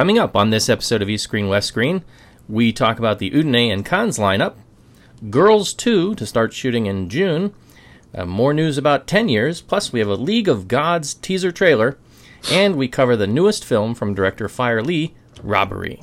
Coming up on this episode of East Screen West Screen, we talk about the Udine and Cannes lineup, Girls 2 to start shooting in June, uh, more news about 10 years, plus we have a League of Gods teaser trailer, and we cover the newest film from director Fire Lee, Robbery.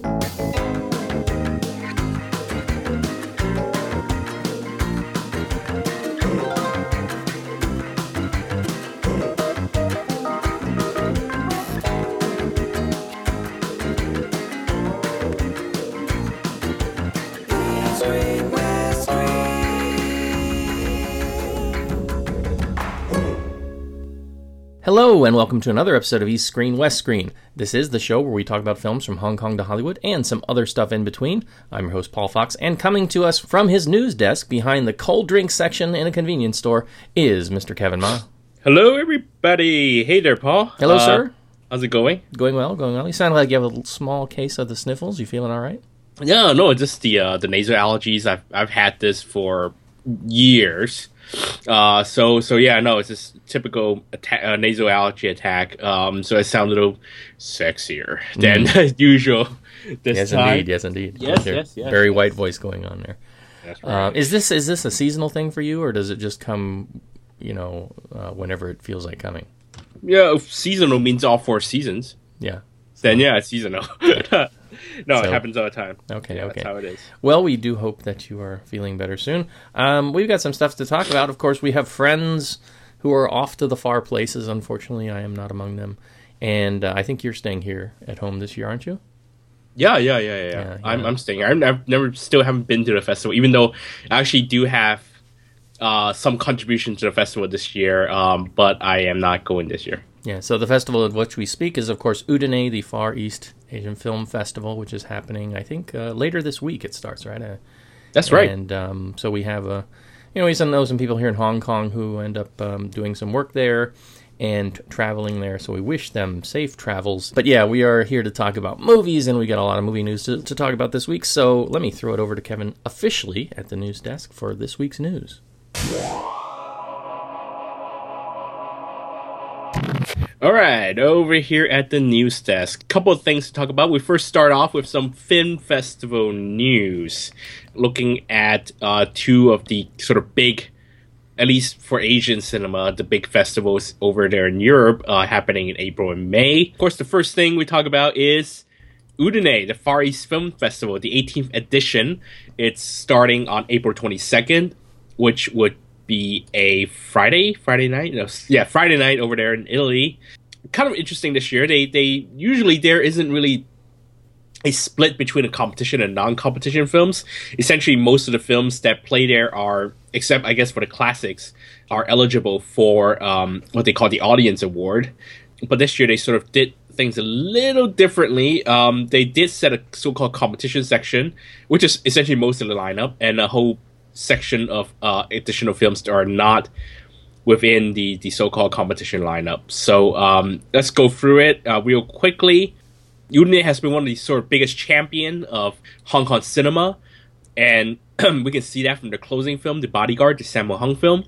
Hello, and welcome to another episode of East Screen West Screen. This is the show where we talk about films from Hong Kong to Hollywood and some other stuff in between. I'm your host, Paul Fox, and coming to us from his news desk behind the cold drink section in a convenience store is Mr. Kevin Ma. Hello, everybody. Hey there, Paul. Hello, Uh, sir. How's it going? Going well, going well. You sound like you have a small case of the sniffles. You feeling all right? Yeah, no, just the uh, the nasal allergies. I've I've had this for years. Uh, so so yeah, no, it's just typical atta- uh, nasal allergy attack. Um, so I sound a little sexier than usual this Yes, time. indeed. Yes, indeed. Yes, yes, yes, Very yes. white voice going on there. That's right. Uh, is this is this a seasonal thing for you, or does it just come, you know, uh, whenever it feels like coming? yeah, seasonal means all four seasons. Yeah. Then yeah, it's seasonal. no, So- it happens all the time. Okay, Yeah, okay. That's how it is. Well, we do hope that you are feeling better soon. Um, we've got some stuff to talk about. Of course, we have friends who are off to the far places. Unfortunately, I am not among them. And uh, I think you're staying here at home this year, aren't you? Yeah, yeah, yeah, yeah. Yeah, I'm. I'm staying. I'm, I've never, still haven't been to the festival, even though I actually do have uh, some contribution to the festival this year. Um, but I am not going this year. Yeah, so the festival of which we speak is, of course, Udine, the Far East Asian Film Festival, which is happening, I think, uh, later this week it starts, right? Uh, That's right. And um, so we have, uh, you know, we some know some people here in Hong Kong who end up um, doing some work there and traveling there. So we wish them safe travels. But yeah, we are here to talk about movies, and we got a lot of movie news to, to talk about this week. So let me throw it over to Kevin officially at the news desk for this week's news. All right, over here at the news desk, a couple of things to talk about. We first start off with some film festival news, looking at uh, two of the sort of big, at least for Asian cinema, the big festivals over there in Europe uh, happening in April and May. Of course, the first thing we talk about is Udine, the Far East Film Festival, the 18th edition. It's starting on April 22nd, which would be a Friday, Friday night. No, yeah, Friday night over there in Italy. Kind of interesting this year. They they usually there isn't really a split between a competition and non-competition films. Essentially, most of the films that play there are, except I guess for the classics, are eligible for um, what they call the audience award. But this year they sort of did things a little differently. Um, they did set a so-called competition section, which is essentially most of the lineup, and a whole section of uh, additional films that are not within the, the so-called competition lineup. So um, let's go through it uh, real quickly. Udine has been one of the sort of biggest champion of Hong Kong cinema, and we can see that from the closing film, The Bodyguard, the Sammo Hung film.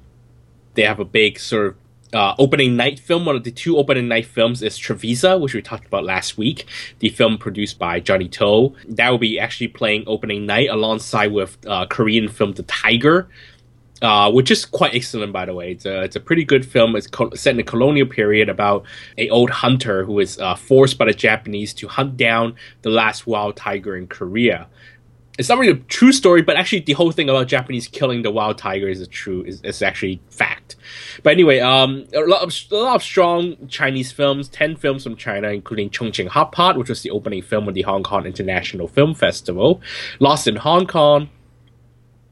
They have a big sort of uh, opening night film. One of the two opening night films is Trivisa, which we talked about last week. The film produced by Johnny To. That will be actually playing opening night alongside with uh, Korean film The Tiger, uh, which is quite excellent, by the way. It's a, it's a pretty good film. It's co- set in the colonial period about a old hunter who is uh, forced by the Japanese to hunt down the last wild tiger in Korea. It's not really a true story, but actually the whole thing about Japanese killing the wild tiger is a true is, is actually fact. But anyway, um, a lot of a lot of strong Chinese films, ten films from China, including Chongqing Hot Pot, which was the opening film of the Hong Kong International Film Festival, Lost in Hong Kong,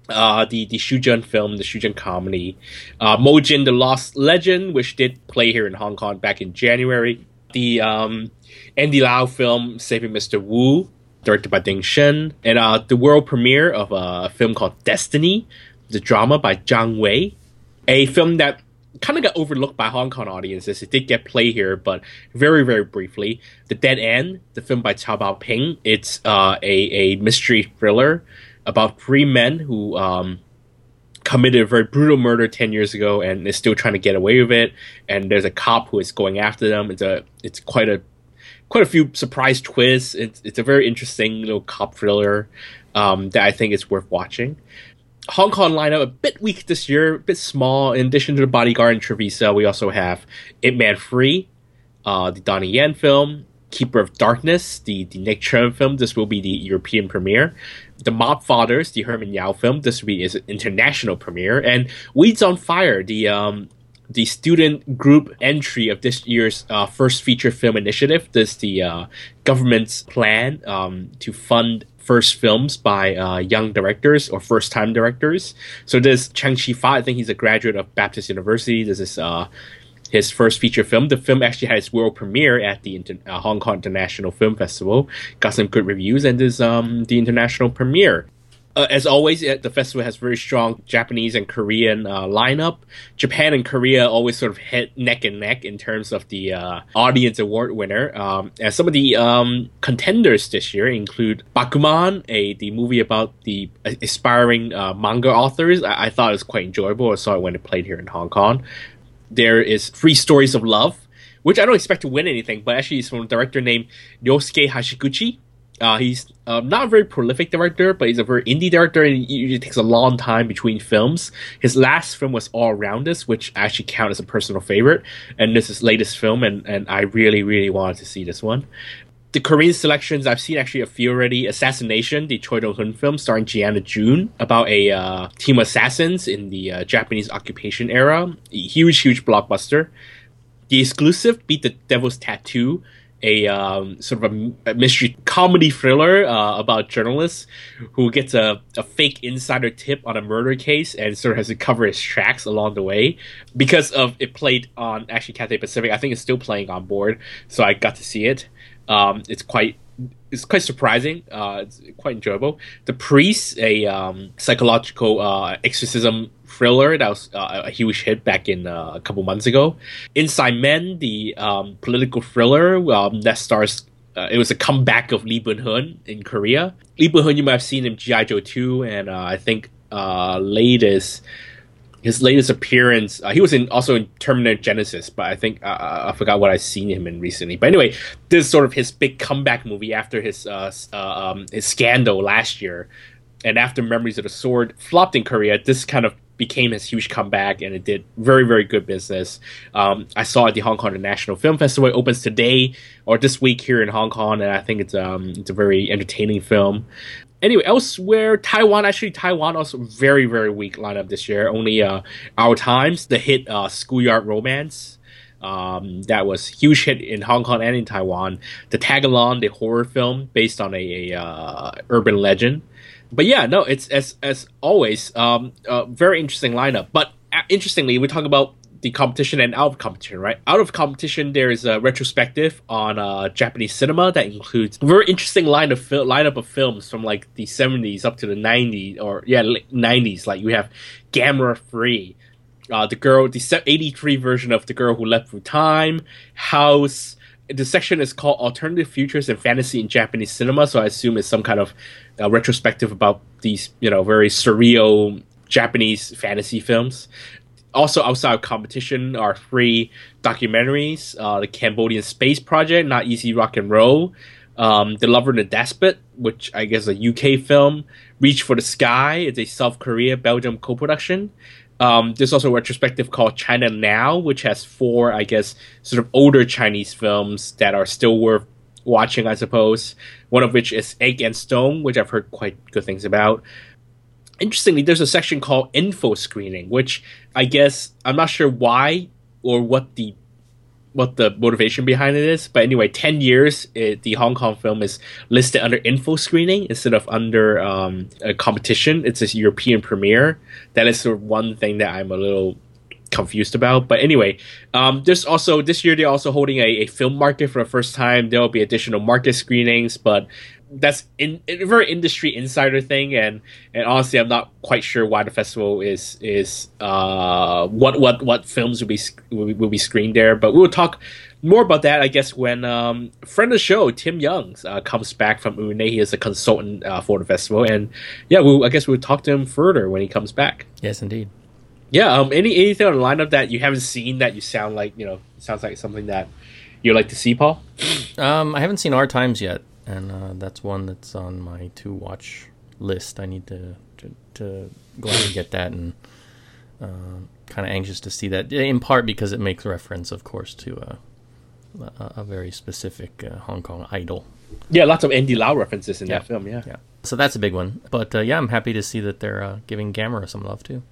uh, the the Xu Zheng film, the Xu Zheng comedy, uh, Mojin the Lost Legend, which did play here in Hong Kong back in January, the um, Andy Lau film Saving Mr. Wu, directed by Ding Sheng, and uh, the world premiere of a film called Destiny, the drama by Zhang Wei, a film that kind of got overlooked by Hong Kong audiences. It did get play here, but very, very briefly. The Dead End, the film by Cao Bao Ping, it's uh, a, a mystery thriller about three men who um, committed a very brutal murder 10 years ago and is still trying to get away with it. And there's a cop who is going after them. It's a it's quite a quite a few surprise twists. It's, it's a very interesting little cop thriller um, that I think is worth watching. Hong Kong lineup a bit weak this year, a bit small. In addition to the Bodyguard and Trivisa, we also have Ip Man Free, uh, the Donnie Yen film, Keeper of Darkness, the, the Nick Cheung film. This will be the European premiere. The Mob Fathers, the Herman Yao film. This will be his international premiere. And Weeds on Fire, the um, the student group entry of this year's uh, first feature film initiative. This is the uh, government's plan um, to fund first films by uh, young directors or first time directors. So this Chang Chi Fa, I think he's a graduate of Baptist University. This is uh, his first feature film. The film actually had its world premiere at the Inter- uh, Hong Kong International Film Festival. Got some good reviews, and is um, the international premiere. Uh, as always, the festival has very strong Japanese and Korean uh, lineup. Japan and Korea always sort of head neck and neck in terms of the uh, audience award winner. Um, and some of the um, contenders this year include Bakuman, a the movie about the aspiring uh, manga authors. I-, I, thought it was quite enjoyable. So I saw it when it played here in Hong Kong. There is Three Stories of Love, which I don't expect to win anything, but actually it's from a director named Ryosuke Hashiguchi uh, he's uh, not a very prolific director, but he's a very indie director, and it usually takes a long time between films. His last film was All Around Us, which I actually count as a personal favorite, and this is his latest film, and, and I really, really wanted to see this one. The Korean selections, I've seen actually a few already. Assassination, the Choi Dong-hun film starring Gianna Jun about a uh, team of assassins in the uh, Japanese occupation era. Huge, huge blockbuster. The Exclusive, Beat the Devil's Tattoo, a um, sort of a, a, mystery comedy thriller uh, about journalists who gets a, a fake insider tip on a murder case and sort of has to cover his tracks along the way. Because of it played on actually Cathay Pacific, I think it's still playing on board, so I got to see it. Um, it's quite it's quite surprising. Uh, it's quite enjoyable. The Priest, a um, psychological uh, exorcism thriller that was uh, a huge hit back in uh, a couple months ago. Inside Men, the um, political thriller um, that stars. Uh, it was a comeback of Lee Byung-hun in Korea. Lee Byung-hun, you might have seen in G.I. Joe 2, and uh, I think latest his latest appearance. Uh, he was in also in Terminator Genisys, but I think uh, I forgot what I've seen him in recently. But anyway, this is sort of his big comeback movie after his uh, uh, um, his scandal last year, and after Memories of the Sword flopped in Korea. This kind of became his huge comeback, and it did very, very good business. Um, I saw at the Hong Kong International Film Festival. It opens today or this week here in Hong Kong, and I think it's um, it's a very entertaining film. Anyway, elsewhere, Taiwan actually Taiwan also very, very weak lineup this year. Only uh, Our Times, the hit uh, Schoolyard Romance. Um, that was huge hit in Hong Kong and in Taiwan. The Tagalong, the horror film based on a, a uh, urban legend but yeah, no, it's as as always, um, uh, very interesting lineup. But uh, interestingly, we talk about the competition and out of competition, right? Out of competition, there is a retrospective on uh, Japanese cinema that includes a very interesting line of fil- lineup of films from like the seventies up to the nineties, or yeah, nineties. Like we have Gamera Free, uh, the girl, the eighty three version of the girl who leapt through time, House. The section is called Alternative Futures and Fantasy in Japanese Cinema, so I assume it's some kind of a retrospective about these, you know, very surreal Japanese fantasy films. Also, outside of competition are three documentaries: uh, the Cambodian Space Project, Not Easy Rock and Roll, um, The Lover and the Despot, which I guess is a UK film, Reach for the Sky, it's a South Korea Belgium co-production. Um, there's also a retrospective called China Now, which has four, I guess, sort of older Chinese films that are still worth watching, I suppose. One of which is Egg and Stone, which I've heard quite good things about. Interestingly, there's a section called info screening, which I guess I'm not sure why or what the what the motivation behind it is. But anyway, ten years, it, the Hong Kong film is listed under info screening instead of under um, a competition. It's a European premiere. That is sort of one thing that I'm a little confused about. But anyway, um, there's also this year they're also holding a, a, film market for the first time. There will be additional market screenings, but that's in a very industry insider thing, and and honestly, I'm not quite sure why the festival is is uh what what what films will be will be, will be screened there. But we will talk more about that, I guess, when um, friend of the show, Tim Youngs, uh, comes back from Udine. He is a consultant uh, for the festival, and yeah, we'll, I guess we'll talk to him further when he comes back. Yes, indeed. Yeah. Um. Any anything on the lineup that you haven't seen that you sound like you know sounds like something that you like to see, Paul? Um, I haven't seen Our Times yet, and uh, that's one that's on my to watch list. I need to to, to go out and get that, and uh, kind of anxious to see that. In part because it makes reference, of course, to uh, a, a very specific uh, Hong Kong idol. Yeah, lots of Andy Lau references in Yeah. that film. Yeah. Yeah, so that's a big one. But uh, yeah, I'm happy to see that they're uh, giving Gamera some love too.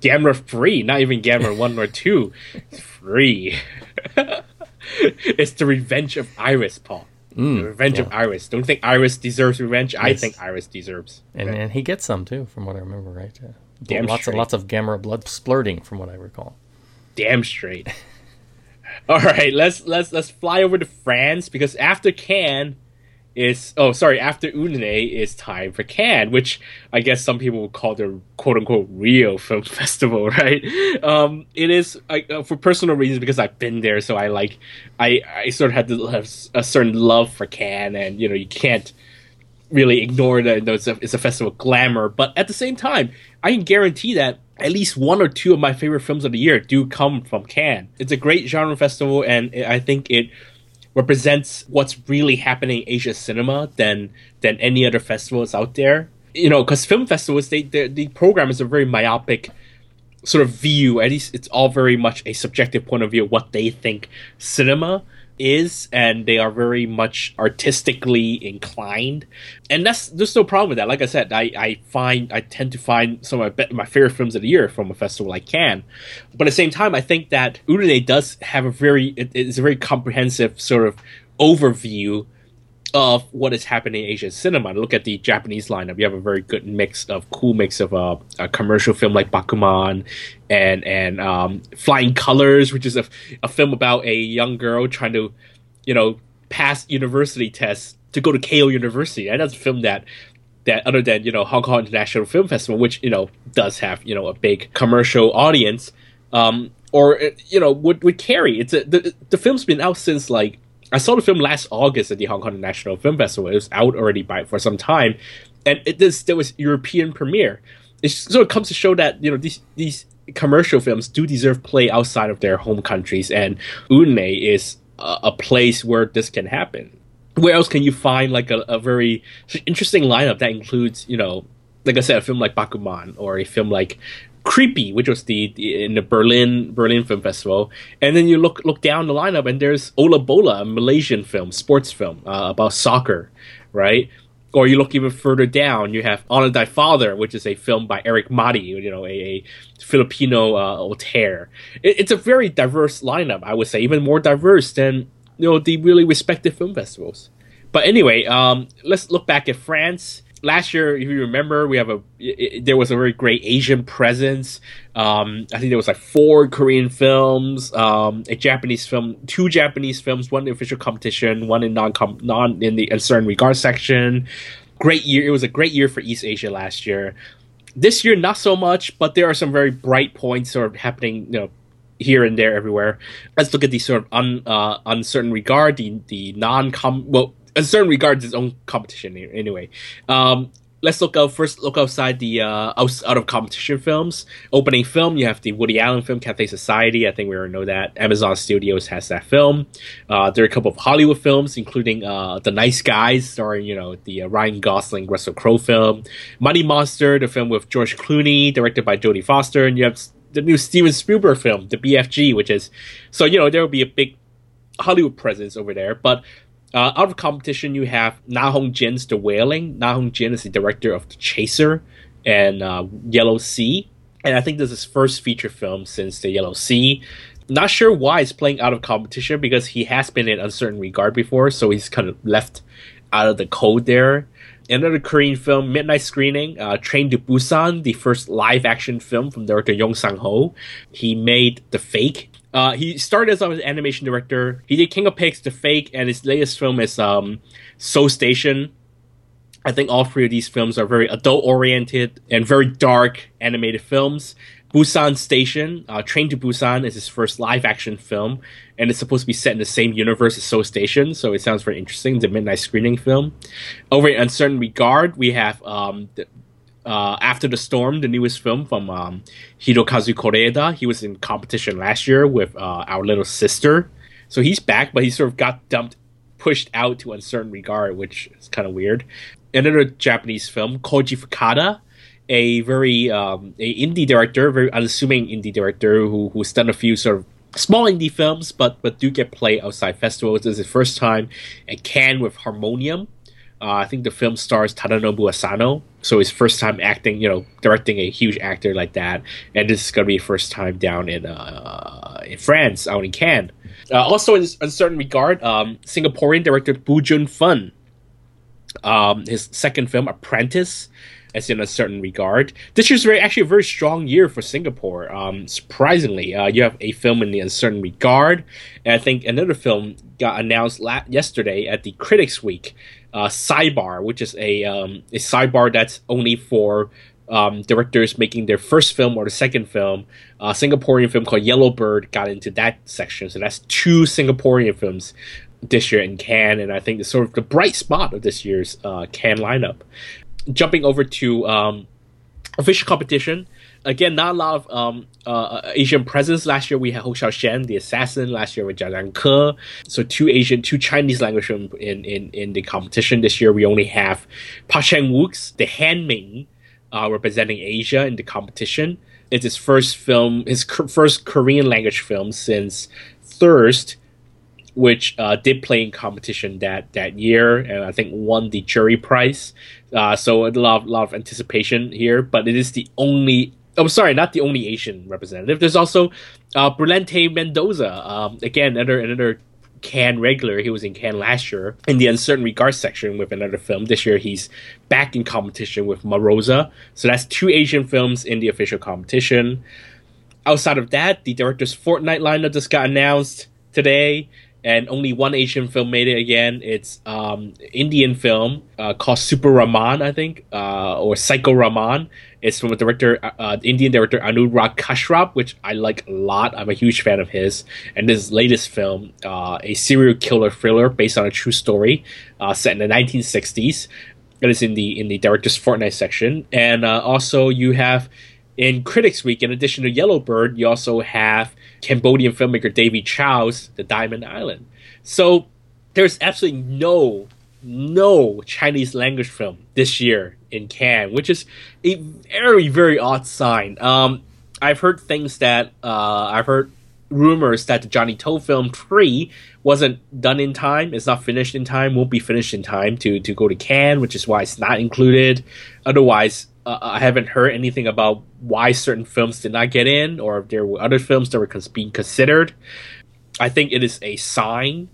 Gamera free, not even Gamera one or two, free. it's the revenge of Iris, Paul. The revenge of Iris. Don't think Iris deserves revenge. I think Iris deserves. And, and he gets some too, from what I remember, right? Uh, Damn lots straight. of lots of Gamera blood splurting, from what I recall. damn straight. All right, let's let's let's fly over to France because after Cannes is oh sorry after Udine is time for Cannes, which I guess some people would call the quote unquote real Film Festival, right? Um, it is I, uh, for personal reasons because I've been there, so I like I I sort of had to have a certain love for Cannes, and you know you can't really ignore that it's a, it's a festival glamour. But at the same time, I can guarantee that at least one or two of my favorite films of the year do come from Cannes. It's a great genre festival, and I think it represents what's really happening in Asia cinema than than any other festivals out there. You know, because film festivals, they the program is a very myopic sort of view. At least it's all very much a subjective point of view what they think cinema is, and they are very much artistically inclined. And that's there's no problem with that. Like I said, I, I find I tend to find some of my, my favorite films of the year from a festival like Cannes. But at the same time, I think that Udine does have a very it, it's a very comprehensive sort of overview of what is happening in Asian cinema. Look at the Japanese lineup. You have a very good mix of cool mix of uh, a commercial film like Bakuman and and um, Flying Colors, which is a, a film about a young girl trying to, you know, pass university tests to go to Keio University. And that's a film that that other than you know Hong Kong International Film Festival, which you know does have you know a big commercial audience, um, or you know would would carry. It's a, the the film's been out since like I saw the film last August at the Hong Kong International Film Festival. It was out already by for some time, and it this there was European premiere. So it sort of comes to show that you know these these commercial films do deserve play outside of their home countries, and Udine is a, a place where this can happen where else can you find like a, a very interesting lineup that includes you know like i said a film like bakuman or a film like creepy which was the, the in the berlin berlin film festival and then you look look down the lineup and there's ola bola a malaysian film sports film uh, about soccer right or you look even further down, you have Honor Thy Father, which is a film by Erik Matti, you know, a, a Filipino uh, auteur. It, it's a very diverse lineup, I would say, even more diverse than you know the really respected film festivals. But anyway, um, let's look back at France. Last year, if you remember, we have a i i there was a very great Asian presence. Um, I think there was like four Korean films, um, a Japanese film, two Japanese films, one in official competition, one in non non in the Un Certain Regard section. Great year! It was a great year for East Asia last year. This year, not so much, but there are some very bright points sort of happening. You know, here and there everywhere. Let's look at the sort of un, uh, Un Certain Regard, the the non com well Un Certain Regards its own competition here, anyway. Um, let's look out first. Look outside the uh, out, of competition films. Opening film, you have the Woody Allen film Cafe Society. I think we already know that. Amazon Studios has that film. Uh, there are a couple of Hollywood films, including uh, The Nice Guys, starring you know the uh, Ryan Gosling, Russell Crowe film. Money Monster, the film with George Clooney, directed by Jodie Foster, and you have the new Steven Spielberg film, The BFG, which is so you know there will be a big Hollywood presence over there. But uh, out of competition, you have Na Hong Jin's The Wailing. Na Hong Jin is the director of The Chaser and uh, Yellow Sea, and I think this is his first feature film since The Yellow Sea. Not sure why he's playing out of competition because he has been in Un Certain Regard before, so he's kind of left out of the cold there. Another Korean film, Midnight Screening, uh, Train to Busan, the first live action film from director Yeon Sang Ho. He made The Fake. Uh, he started as an animation director. He did King of Pigs, The Fake, and his latest film is um, Seoul Station. I think all three of these films are very adult oriented and very dark animated films. Busan Station, uh, Train to Busan, is his first live action film, and it's supposed to be set in the same universe as Seoul Station, so it sounds very interesting. It's a midnight screening film. Over in Un Certain Regard, we have um, the, uh, After the Storm, the newest film from um, Hirokazu Koreeda. He was in competition last year with uh, Our Little Sister. So he's back, but he sort of got dumped, pushed out to Un Certain Regard, which is kind of weird. Another Japanese film, Koji Fukada, a very um, a indie director, very unassuming indie director who who's done a few sort of small indie films, but but do get play outside festivals. This is his first time at Cannes with Harmonium. Uh, I think the film stars Tadanobu Asano, so his first time acting, you know, directing a huge actor like that, and this is gonna be first time down in uh, in France, out in Cannes. Uh, also, in a certain regard, um, Singaporean director Boo Junfeng, um, his second film, Apprentice, as in a certain regard. This year's very actually a very strong year for Singapore. Um, surprisingly, uh, you have a film in the Un Certain Regard, and I think another film got announced la- yesterday at the Critics Week, uh, Sidebar, which is a um, a sidebar that's only for um, directors making their first film or the second film. A Singaporean film called Yellow Bird got into that section, so that's two Singaporean films this year in Cannes, and I think it's sort of the bright spot of this year's uh, Cannes lineup jumping over to um, official competition. Again, not a lot of um, uh, Asian presence. Last year we had Hou Hsiao-hsien, the assassin. Last year with Jia Zhangke. So two Asian, two Chinese language in, in, in the competition. This year we only have Park Chan-wook's The Handmaiden uh, representing Asia in the competition. It's his first film, his first Korean language film since Thirst, which uh, did play in competition that that year, and I think won the jury prize. Uh, so a lot, of, lot of anticipation here, but it is the only. I'm oh, sorry, not the only Asian representative. There's also uh, Mendoza. Um, again, another another Cannes regular. He was in Cannes last year in the Un Certain Regard section with another film. This year he's back in competition with Ma' Rosa. So that's two Asian films in the official competition. Outside of that, the director's fortnight lineup just got announced today and only one Asian film made it again. It's um, Indian film uh, called Super Raman, I think, uh, or Psycho Raman. It's from a director, uh, uh, Indian director Anurag Kashyap, which I like a lot. I'm a huge fan of his. And his latest film, uh, a serial killer thriller based on a true story, uh, set in the 1960s. It is in the in the director's fortnight section, and also you have in Critics Week, in addition to Yellowbird, you also have Cambodian filmmaker David Chou's The Diamond Island. So there's absolutely no no Chinese language film this year in Cannes, which is a very very odd sign. Um, I've heard things that uh, I've heard rumors that the Johnny To film three wasn't done in time. It's not finished in time. Won't be finished in time to to go to Cannes, which is why it's not included. Otherwise, uh, I haven't heard anything about why certain films did not get in, or if there were other films that were being considered. I think it is a sign.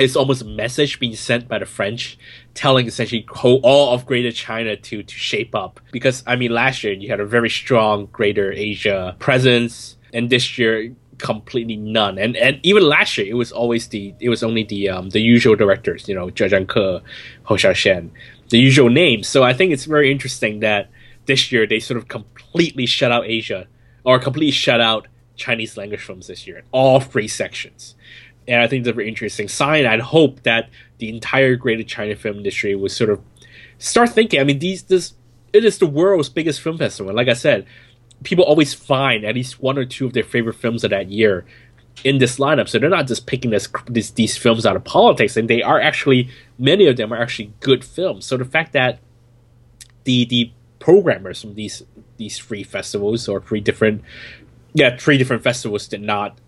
It's almost a message being sent by the French, telling essentially all of Greater China to to shape up. Because I mean, last year you had a very strong Greater Asia presence, and this year completely none. And and even last year, it was always the it was only the um, the usual directors, you know, Jia Zhangke, Hou Hsiao-hsien the usual names. So I think it's very interesting that this year they sort of completely shut out Asia or completely shut out Chinese language films this year in all three sections. And I think it's a very interesting sign. I'd hope that the entire Greater China film industry would sort of start thinking. I mean, these this it is the world's biggest film festival. Like I said, people always find at least one or two of their favorite films of that year in this lineup. So they're not just picking this, this, these films out of politics, and they are actually many of them are actually good films. So the fact that the the programmers from these these three festivals or three different yeah three different festivals did not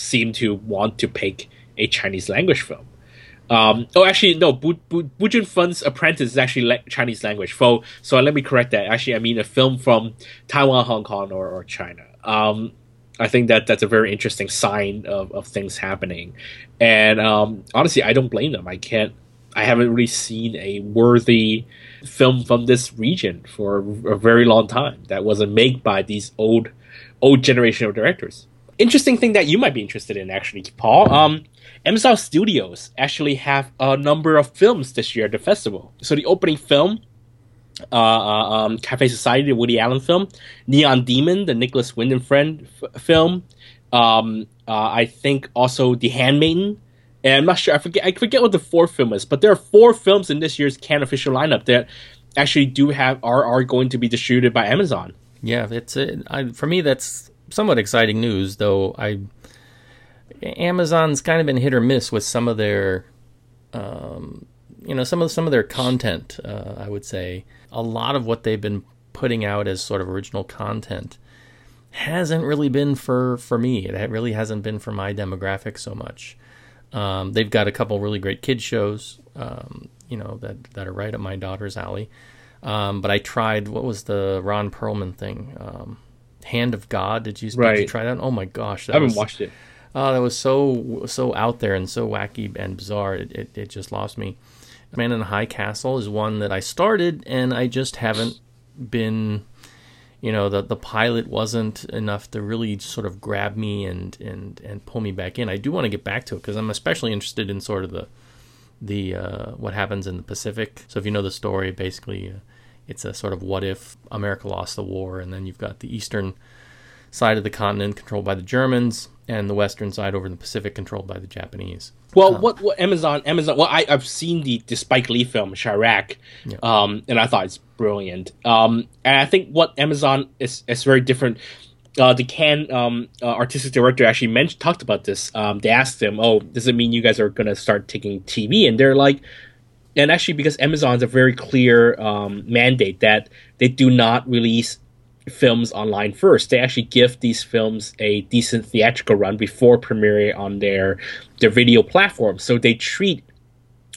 seem to want to pick a Chinese language film. Um, oh, actually, no. Bu, Bu, Fun's Apprentice is actually la- Chinese language. So, so let me correct that. Actually, I mean a film from Taiwan, Hong Kong, or, or China. Um, I think that that's a very interesting sign of, of things happening. And um, honestly, I don't blame them. I can't. I haven't really seen a worthy film from this region for a very long time that wasn't made by these old old generation of directors. Interesting thing that you might be interested in, actually, Paul. Um, Amazon Studios actually have a number of films this year at the festival. So the opening film, uh, uh, um, Cafe Society, the Woody Allen film, Neon Demon, the Nicolas Winding Refn f- film. Um, uh, I think also The Handmaiden. And I'm not sure. I forget. I forget what the fourth film is, but there are four films in this year's Cannes official lineup that actually do have are are going to be distributed by Amazon. Yeah, it's a, I, for me that's somewhat exciting news, though. I Amazon's kind of been hit or miss with some of their, um, you know, some of some of their content. Uh, I would say a lot of what they've been putting out as sort of original content hasn't really been for for me. It really hasn't been for my demographic so much. Um, they've got a couple really great kid shows, um, you know, that that are right up my daughter's alley. Um, but I tried what was the Ron Perlman thing, um, Hand of God. Did you, did you try that? Oh my gosh, that I haven't was, watched it. Oh, that was so so out there and so wacky and bizarre. It it, it just lost me. Man in the High Castle is one that I started and I just haven't been. You know, the the pilot wasn't enough to really sort of grab me and and and pull me back in. I do want to get back to it because I'm especially interested in sort of the the uh, what happens in the Pacific. So if you know the story, basically, uh, it's a sort of what if America lost the war, and then you've got the eastern side of the continent controlled by the Germans, and the western side over in the Pacific controlled by the Japanese. Well, what what Amazon Amazon? Well, I I've seen the, the Spike Lee film Chi-Raq, um, and I thought it's brilliant. Um, and I think what Amazon is is very different. Uh, the Cannes um, uh, artistic director actually mentioned talked about this. Um, they asked him, "Oh, does it mean you guys are gonna start taking TV?" And they're like, and actually because Amazon's a very clear um, mandate that they do not release films online first. They actually give these films a decent theatrical run before premiering on their their video platform. So they treat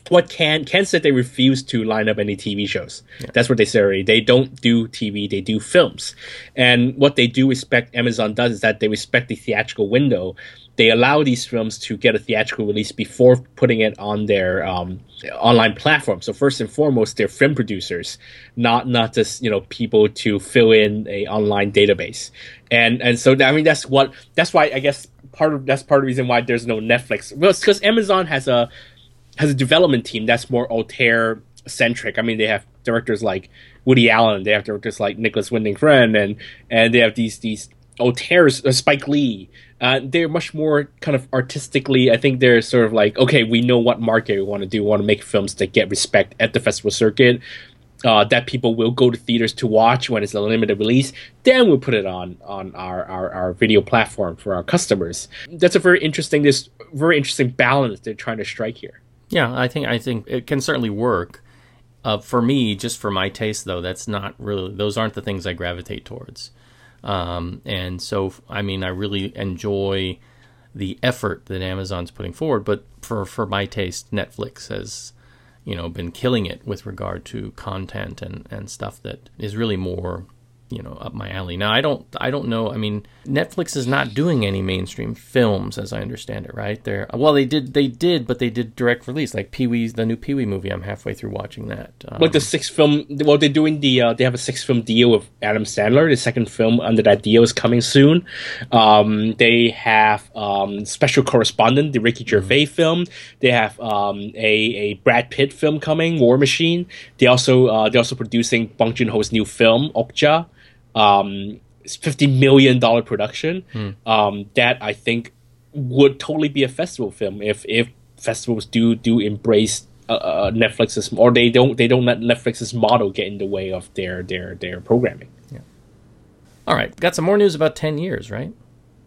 what can Ken said they refuse to line up any TV shows. That's what they say already. They don't do TV, they do films. And what they do respect Amazon does is that they respect the theatrical window. They allow these films to get a theatrical release before putting it on their um, online platform. So first and foremost, they're film producers, not not just you know people to fill in a online database. And and so I mean that's what that's why I guess part of that's part of the reason why there's no Netflix. Well, because Amazon has a has a development team that's more auteur centric. I mean, they have directors like Woody Allen, they have directors like Nicolas Winding Refn, and and they have these these auteurs, uh, Spike Lee. Uh, they're much more kind of artistically. I think they're sort of like, okay, we know what market we want to do. We want to make films that get respect at the festival circuit. Uh, that people will go to theaters to watch when it's a limited release. Then we'll put it on on our, our, our video platform for our customers. That's a very interesting this very interesting balance they're trying to strike here. Yeah, I think I think it can certainly work. Uh, for me, just for my taste, though, that's not really; those aren't the things I gravitate towards. Um, and so, I mean, I really enjoy the effort that Amazon's putting forward. But for for my taste, Netflix has, you know, been killing it with regard to content and and stuff that is really more you know up my alley. Now I don't I don't know. I mean, Netflix is not doing any mainstream films as I understand it, right? They're well, they did they did, but they did direct release like Pee Wee's the new Pee Wee movie. I'm halfway through watching that. Um, like the six film well they're doing the uh, they have a six film deal with adam sandler the second film under that deal is coming soon um, they have um, special correspondent the ricky gervais film they have um, a, a brad pitt film coming war machine they also uh, they're also producing bong joon-ho's new film okja um, 50 million dollar production um, that i think would totally be a festival film if if festivals do do embrace uh, uh, Netflix's or they don't they don't let Netflix's model get in the way of their their their programming. Yeah. all right, got some more news about ten years, right?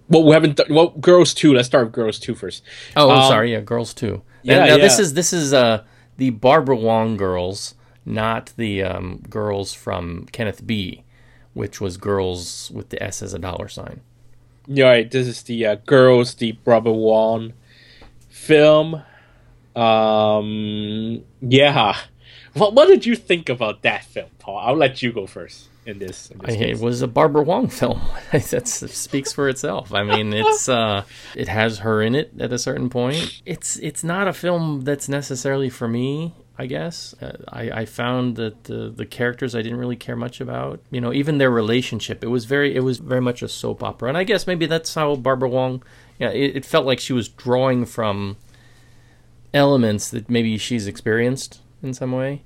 Well, we haven't. Th- well, Girls Two. Let's start with Girls Two first. Oh, Um, sorry, yeah, Girls too. yeah, now, this yeah. is this is uh the Barbara Wong girls, not the um, girls from Kenneth Bi, which was girls with the S as a dollar sign. Yeah, right. This is the uh, Girls, the Barbara Wong film. Um, yeah. What what did you think about that film, Paul? I'll let you go first in this. In I, this it was a Barbara Wong film. that speaks for itself. I mean, it's uh, it has her in it at a certain point. It's it's not a film that's necessarily for me. I guess. Uh, I, I found that the, the characters I didn't really care much about. You know, even their relationship. It was very it was very much a soap opera, and I guess maybe that's how Barbara Wong. Yeah, it, it felt like she was drawing from elements that maybe she's experienced in some way,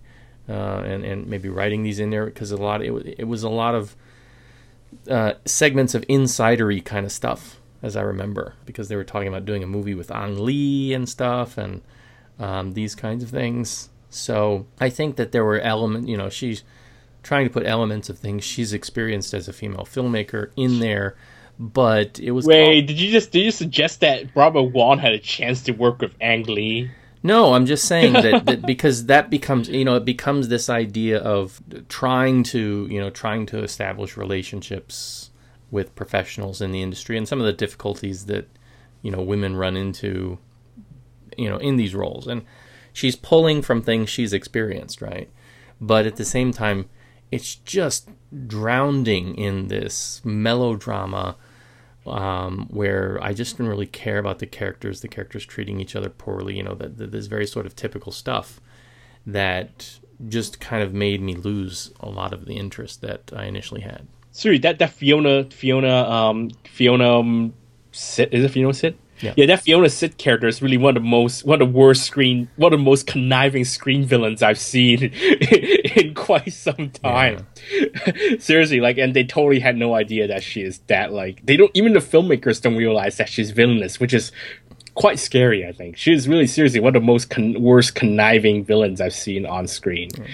uh, and and maybe writing these in there because a lot it, it was a lot of uh, segments of insidery kind of stuff as I remember because they were talking about doing a movie with Ang Lee and stuff and um, these kinds of things. So I think that there were elements, you know, she's trying to put elements of things she's experienced as a female filmmaker in there. But it was wait. did you just did you suggest that Barbara Wong had a chance to work with Ang Lee? No, I'm just saying that, that because that becomes you know it becomes this idea of trying to you know trying to establish relationships with professionals in the industry and some of the difficulties that you know women run into you know in these roles and she's pulling from things she's experienced right but at the same time it's just drowning in this melodrama um, where I just didn't really care about the characters, the characters treating each other poorly, you know, this very sort of typical stuff that just kind of made me lose a lot of the interest that I initially had. Sorry, that that Fiona Fiona um Fiona um, Sit is it Fiona Sit? Yeah. yeah, that Fiona Sit character is really one of the most, one of the worst screen, one of the most conniving screen villains I've seen in quite some time. Yeah. Seriously, like, and they totally had no idea that she is that. Like, they don't even the filmmakers don't realize that she's villainous, which is quite scary. I think she's really seriously one of the most con- worst conniving villains I've seen on screen. Mm.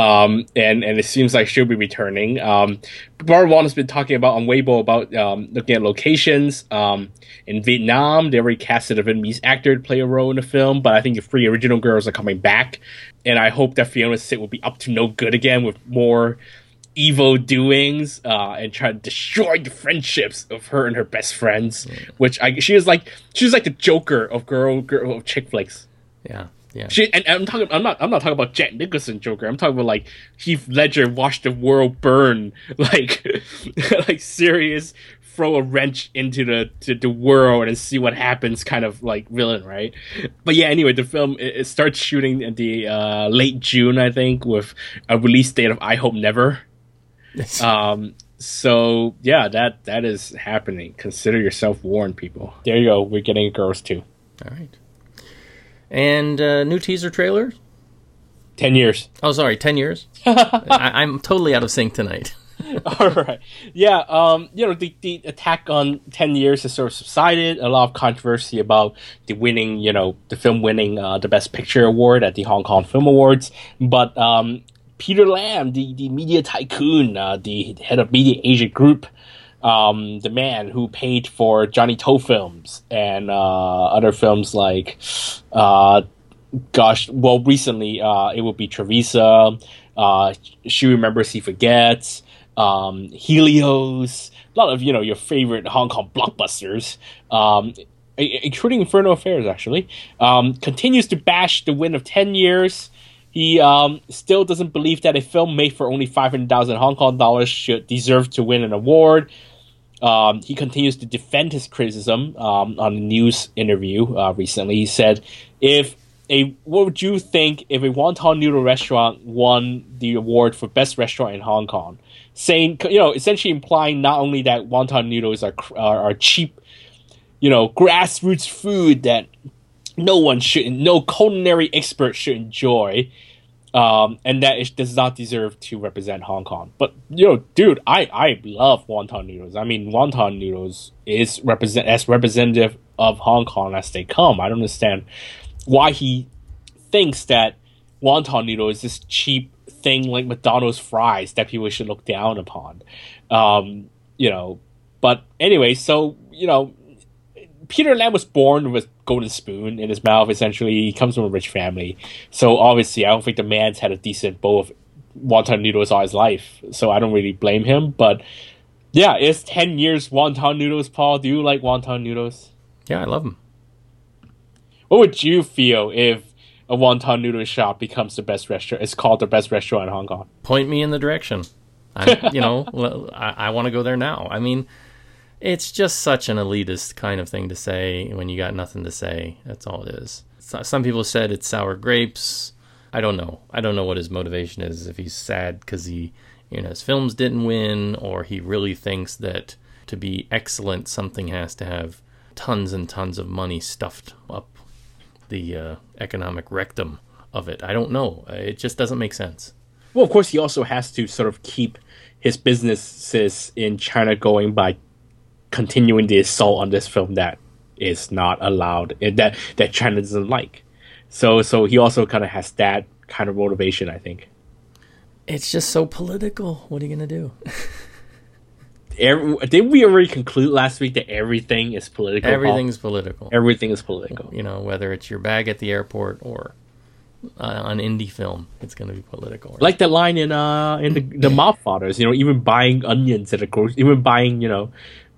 Um, and and it seems like she'll be returning. Um, Barbara Wong has been talking about on Weibo about um, looking at locations. Um, in Vietnam, they already casted a Vietnamese actor to play a role in the film, but I think the three original girls are coming back, and I hope that Fiona Sit will be up to no good again with more evil doings uh, and try to destroy the friendships of her and her best friends. Which I she is like she was like the Joker of girl girl of chick flicks. Yeah. Yeah. She and, and I'm talking. I'm not. I'm not talking about Jack Nicholson Joker. I'm talking about like Heath Ledger watched the world burn. Like, like serious throw a wrench into the to the world and see what happens kind of like villain right but yeah anyway the film it, it starts shooting in the uh, late june i think with a release date of i hope never um so yeah that that is happening consider yourself warned people there you go we're getting girls too all right and uh, new teaser trailer. Ten years. Oh, sorry, ten years. I, am totally out of sync tonight. All right. Yeah. Um. You know, the, the attack on ten years has sort of subsided. A lot of controversy about the winning. You know, the film winning uh, the Best Picture award at the Hong Kong Film Awards. But um, Peter Lam, the the media tycoon, uh, the head of Media Asia Group, um, the man who paid for Johnny To films and uh, other films like, uh, gosh, well, recently uh, it would be Trivisa, uh, She Remembers, He Forgets, um, Helios, a lot of you know your favorite Hong Kong blockbusters. Um, including Infernal Affairs, actually, um, continues to bash the win of 10 years. He um, still doesn't believe that a film made for only 500,000 Hong Kong dollars should deserve to win an award. Um, he continues to defend his criticism um, on a news interview uh, recently. He said, "If a what would you think if a wonton noodle restaurant won the award for best restaurant in Hong Kong?" Saying, you know, essentially implying not only that wonton noodles are are, are cheap, you know, grassroots food that no one should, no culinary expert should enjoy, um, and that it does not deserve to represent Hong Kong. But you know, dude, I I love wonton noodles. I mean, wonton noodles is represent as representative of Hong Kong as they come. I don't understand why he thinks that wonton noodle is this cheap thing like McDonald's fries that people should look down upon. Um, you know, but anyway, so you know, Peter Lam was born with golden spoon in his mouth. Essentially, he comes from a rich family, so obviously, I don't think the man's had a decent bowl of wonton noodles all his life. So I don't really blame him. But yeah, it's ten years wonton noodles. Paul, do you like wonton noodles? Yeah, I love them. What would you feel if a wonton noodle shop becomes the best restaurant? It's called the best restaurant in Hong Kong. Point me in the direction. I, you know, I, I want to go there now. I mean it's just such an elitist kind of thing to say when you got nothing to say. That's all it is. Some people said it's sour grapes. I don't know. I don't know what his motivation is. If he's sad because he, you know, his films didn't win, or he really thinks that to be excellent, something has to have tons and tons of money stuffed up the uh, economic rectum of it. I don't know. It just doesn't make sense. Well, of course, he also has to sort of keep his businesses in China going by continuing the assault on this film that is not allowed eh, that that China doesn't like. So so he also kind of has that kind of motivation, I think. It's just so political. What are you gonna do? Every, did we already conclude last week that everything is political? Everything's political. everything is political. You know, whether it's your bag at the airport or uh, an indie film, it's gonna be political. Like that line in uh in the the Mob Fathers, you know, even buying onions at a grocery, even buying you know,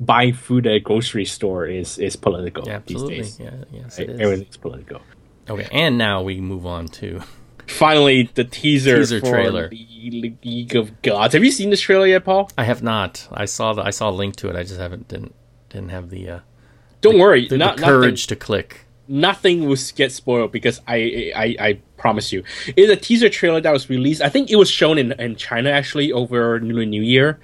buying food at a grocery store is is political yeah, absolutely. these days. Yeah, yes, Right? it is. Everything's political. Okay, and now we move on to Finally, the teaser, Teaser for trailer. the League of Gods. Have you seen this trailer yet, Paul? I have not. I saw the I saw a link to it. I just haven't didn't didn't have the uh, Don't worry, the, not the courage to click. nothing, nothing will get spoiled because I, I I promise you, it's a teaser trailer that was released. I think it was shown in in China actually over New Year.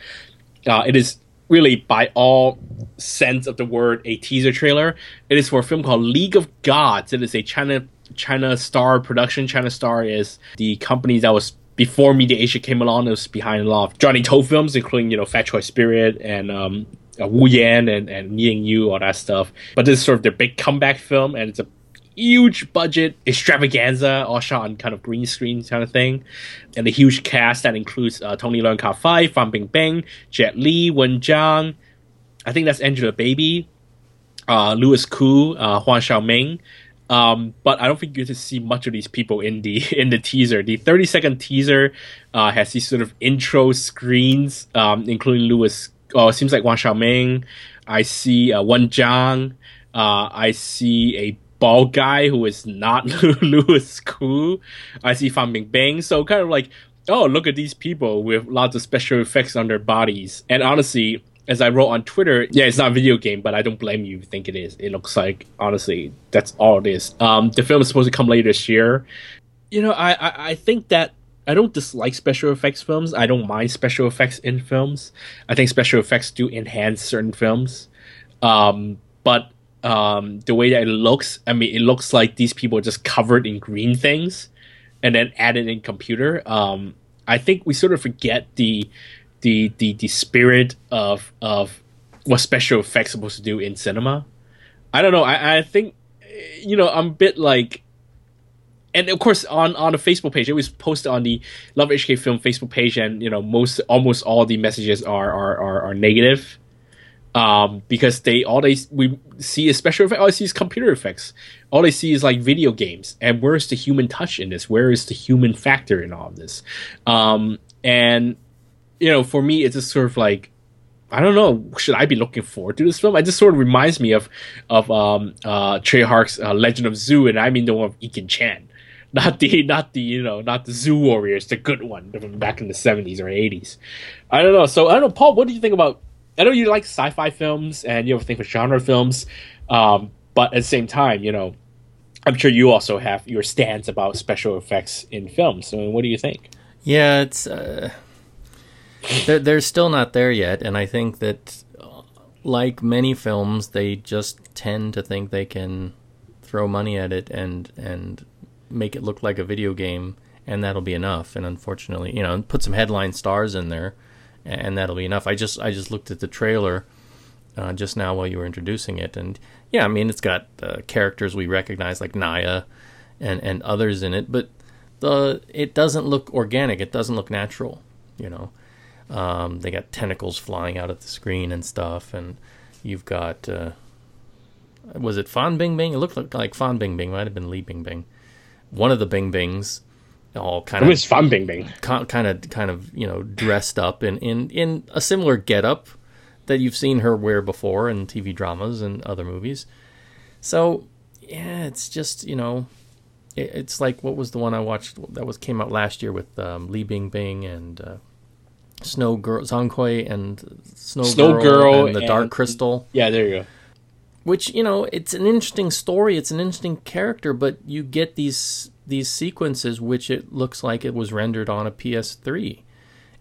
Uh, it is really by all sense of the word a teaser trailer. It is for a film called League of Gods. It is a China China Star production. China Star is the company that was before Media Asia came along. It was behind a lot of Johnny To films, including you know Fat Choi Spirit and um, uh, Wu Yan and and Needing You, all that stuff. But this is sort of their big comeback film, and it's a huge budget extravaganza, all shot on kind of green screen kind of thing, and a huge cast that includes uh, Tony Leung Ka Fai, Fan Bingbing, Jet Li, Wen Zhang. I think that's Angela Baby, uh, Louis Koo, uh, Huang Xiaoming. Um, but I don't think you get to see much of these people in the in the teaser. The 30 second teaser uh, has these sort of intro screens, um, including Louis. Oh, it seems like Huang Xiaoming. I see uh, Wen Zhang. Uh, I see a bald guy who is not Louis Koo. I see Fan Bingbing. So kind of like, oh, look at these people with lots of special effects on their bodies. And honestly, as I wrote on Twitter, yeah, it's not a video game, but I don't blame you think it is. It looks like, honestly, that's all it is. Um, the film is supposed to come later this year. You know, I, I, I think that I don't dislike special effects films. I don't mind special effects in films. I think special effects do enhance certain films. Um, but um, the way that it looks, I mean, it looks like these people are just covered in green things and then added in computer. Um, I think we sort of forget the the the, the spirit of of what special effects supposed to do in cinema. I don't know. I, I think you know I'm a bit like, and of course on on the Facebook page, it was posted on the Love HK Film Facebook page, and you know most almost all the messages are are are, are negative. Um, because they all they we see is special effects, all they see is computer effects. All they see is like video games. And where's the human touch in this? Where is the human factor in all of this? Um, and you know, for me, it's just sort of like I don't know. Should I be looking forward to this film? It just sort of reminds me of of um, uh, Tsui Hark's uh, Legend of Zu, and I mean the one of Ekin Cheng, not the not the you know not the Zu Warriors, the good one from back in the seventies or eighties. I don't know. So I don't know, Paul. What do you think about? I know you like sci-fi films and you have a thing for genre films, um, but at the same time, you know, I'm sure you also have your stance about special effects in films. So what do you think? Yeah, it's uh, they're they're still not there yet, and I think that uh, like many films, they just tend to think they can throw money at it and and make it look like a video game, and that'll be enough. And unfortunately, you know, put some headline stars in there, and that'll be enough. I just I just looked at the trailer uh, just now while you were introducing it, and yeah, I mean it's got uh, characters we recognize like Nezha and and others in it, but the it doesn't look organic. It doesn't look natural. You know, um, they got tentacles flying out of the screen and stuff, and you've got uh, was it Fan Bing? It looked like, like Fan Bingbing. Might have been Li Bing. One of the Bingbings, all kind It of was fun, Bing Bing. kind of kind of you know dressed up in in in a similar getup that you've seen her wear before in TV dramas and other movies. So yeah, it's just you know, it, it's like what was the one I watched that was came out last year with um, Li Bingbing and uh, Snow Girl Zhong Kui and Snow, Snow Girl, Girl and the and- Dark Crystal Yeah, there you go. which you know it's an interesting story it's an interesting character but you get these these sequences which it looks like it was rendered on a PS3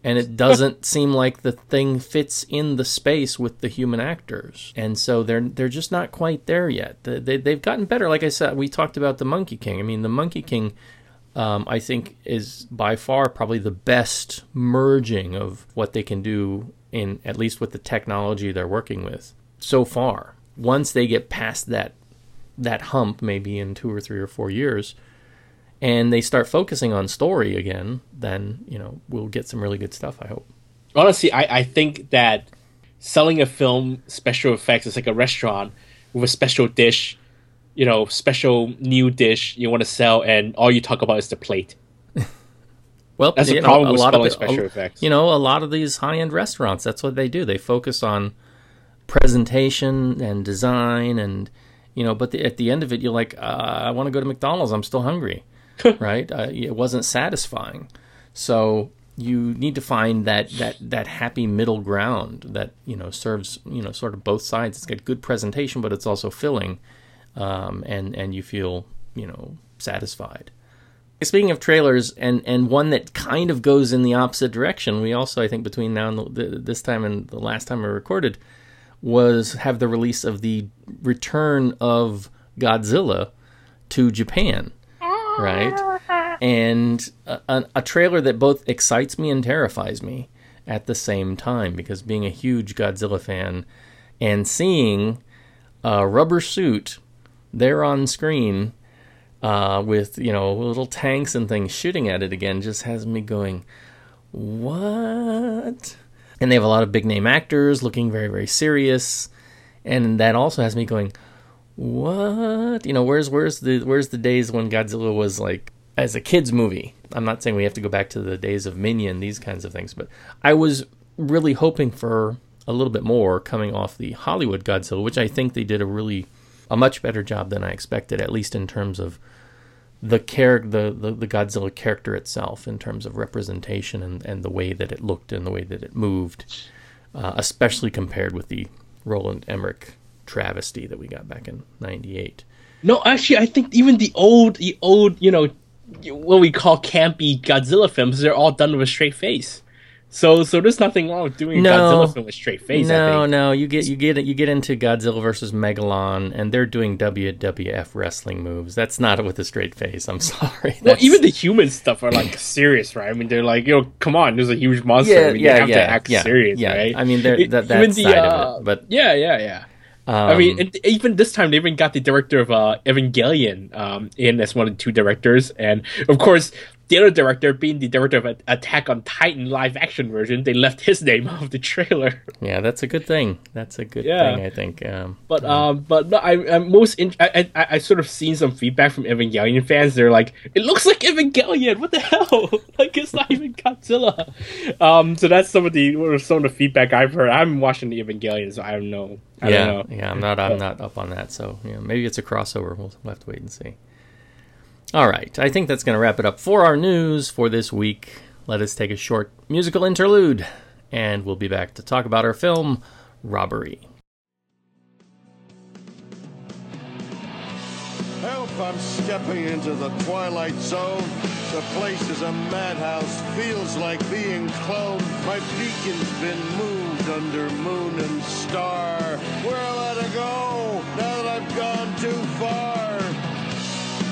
and it doesn't seem like the thing fits in the space with the human actors. And so they're they're just not quite there yet. They, they, they've gotten better. Like i said we talked about the monkey king. I mean the monkey king um, i think is by far probably the best merging of what they can do in at least with the technology they're working with so far. Once they get past that that hump maybe in two or three or four years and they start focusing on story again, then you know we'll get some really good stuff. I hope. Honestly, I, I think that selling a film special effects is like a restaurant with a special dish, you know, special new dish you want to sell, and all you talk about is the plate. Well, That's the know, problem a with lot special a- effects. You know, a lot of these high-end restaurants, that's what they do. They focus on presentation and design, and you know, but the, at the end of it, you're like, uh, I want to go to McDonald's. I'm still hungry, right? Uh, it wasn't satisfying, so you need to find that that that happy middle ground that you know serves you know sort of both sides. It's got good presentation, but it's also filling, um, and and you feel you know satisfied. Speaking of trailers, and and one that kind of goes in the opposite direction, we also I think between now and the, the, this time and the last time I recorded was have the release of the return of Godzilla to Japan, right? And a, a, trailer that both excites me and terrifies me at the same time because being a huge Godzilla fan and seeing a rubber suit there on screen uh, with you know little tanks and things shooting at it again just has me going what and they have a lot of big name actors looking very very serious and that also has me going what? You know where's where's the where's the days when godzilla was like as a kids movie? I'm not saying we have to go back to the days of Minilla these kinds of things but i was really hoping for a little bit more coming off the hollywood godzilla which i think they did a really a much better job than i expected at least in terms of the character, the, the, the Godzilla character itself, in terms of representation and, and the way that it looked and the way that it moved, uh, especially compared with the Roland Emmerich travesty that we got back in '98. No, actually, I think even the old, the old, you know, what we call campy Godzilla films, they're all done with a straight face. So, so there's nothing wrong with doing No. Godzilla film with straight face. I no, think. no, you get you get you get into Godzilla versus Megalon, and they're doing WWF wrestling moves. That's not with a straight face. I'm sorry. Well, even the human stuff are like serious, right? I mean, they're like, you know, come on, there's a huge monster. Yeah, I mean, yeah, they have yeah, to act yeah, serious, yeah. right? I mean, they're- that- that the, side of uh, it, but- yeah, yeah, yeah. I mean, and even this time, they even got the director of uh, Evangelion um, in as one of the two directors, and of course, the other director, being the director of Attack on Titan live action version, they left his name out of the trailer. yeah, that's a good thing. That's a good Yeah. thing. I think. Um, But um, but no, I, I'm most in, I, I I sort of seen some feedback from Evangelion fans. They're like, it looks like Evangelion. What the hell? like it's not even Godzilla. Um, so that's some of the some of the feedback I've heard. I'm watching the Evangelion, so I don't know. I yeah, don't know. yeah, I'm not, I'm not up on that. So, yeah, maybe it's a crossover. We'll, we'll have to wait and see. All right, I think that's going to wrap it up for our news for this week. Let us take a short musical interlude, and we'll be back to talk about our film, Robbery. Help, I'm stepping into the twilight zone. The place is a madhouse, feels like being cloned. My beacon's been moved under moon and star. Where let it go now that I've gone too far?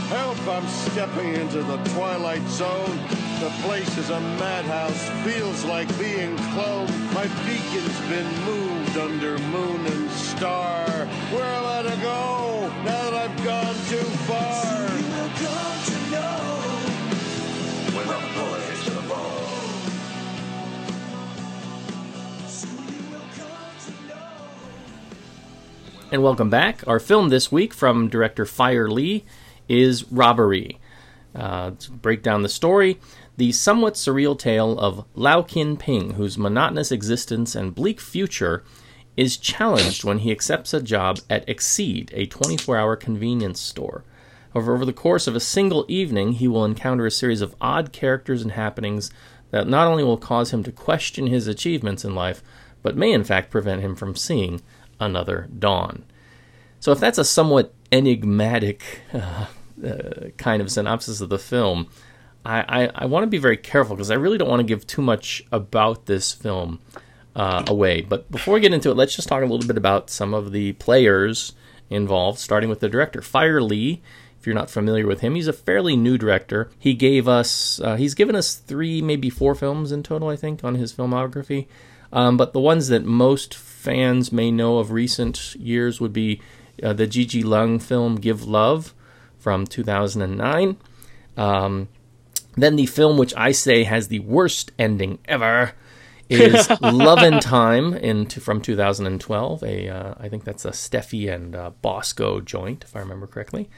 Help, I'm stepping into the twilight zone. The place is a madhouse, feels like being cloned. My beacon's been moved under moon and star. Where let it go now that I've gone too far? When the bullet hits the ball. And welcome back. Our film this week from director Fire Lee is Robbery. Uh, break down the story, the somewhat surreal tale of Lao Kin Ping, whose monotonous existence and bleak future is challenged when he accepts a job at Exceed, a 24 hour convenience store. However, over the course of a single evening, he will encounter a series of odd characters and happenings that not only will cause him to question his achievements in life, but may in fact prevent him from seeing another dawn. So, if that's a somewhat enigmatic uh, uh, kind of synopsis of the film, I, I, I want to be very careful because I really don't want to give too much about this film uh, away. But before we get into it, let's just talk a little bit about some of the players involved, starting with the director, Fire Lee. If you're not familiar with him, he's a fairly new director. He gave us, uh, he's given us three, maybe four films in total, I think, on his filmography. Um, but the ones that most fans may know of recent years would be uh, the Gigi Leung film Give Love from 2009. Um, then the film which I say has the worst ending ever is Love and Time in from 2012. A uh, I think that's a Stephy and uh, Bosco joint, if I remember correctly.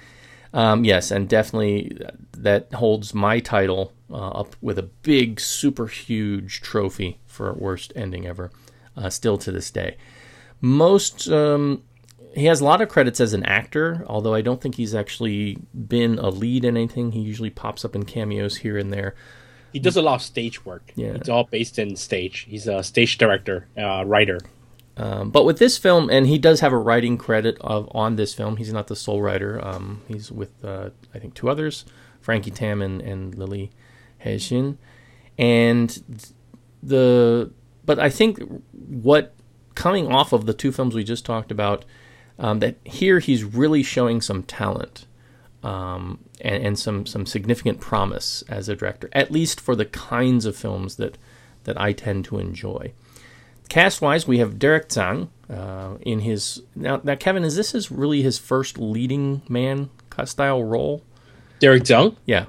Um, yes, and definitely that holds my title uh, up with a big, super huge trophy for worst ending ever, uh, still to this day. Most um, he has a lot of credits as an actor, although I don't think he's actually been a lead in anything. He usually pops up in cameos here and there. He does a lot of stage work. Yeah. It's all based in stage. He's a stage director, uh, writer. Um, but with this film, and he does have a writing credit of on this film. He's not the sole writer. Um, he's with uh, I think two others, Frankie Tam and, and Lily Hejin, and the. But I think what coming off of the two films we just talked about, um, that here he's really showing some talent. Um, and, and some some significant promise as a director, at least for the kinds of films that that I tend to enjoy. Cast wise, we have Derek Tsang uh, in his now. Now, Kevin, is this his really his first leading man style role? Derek Tsang. Yeah,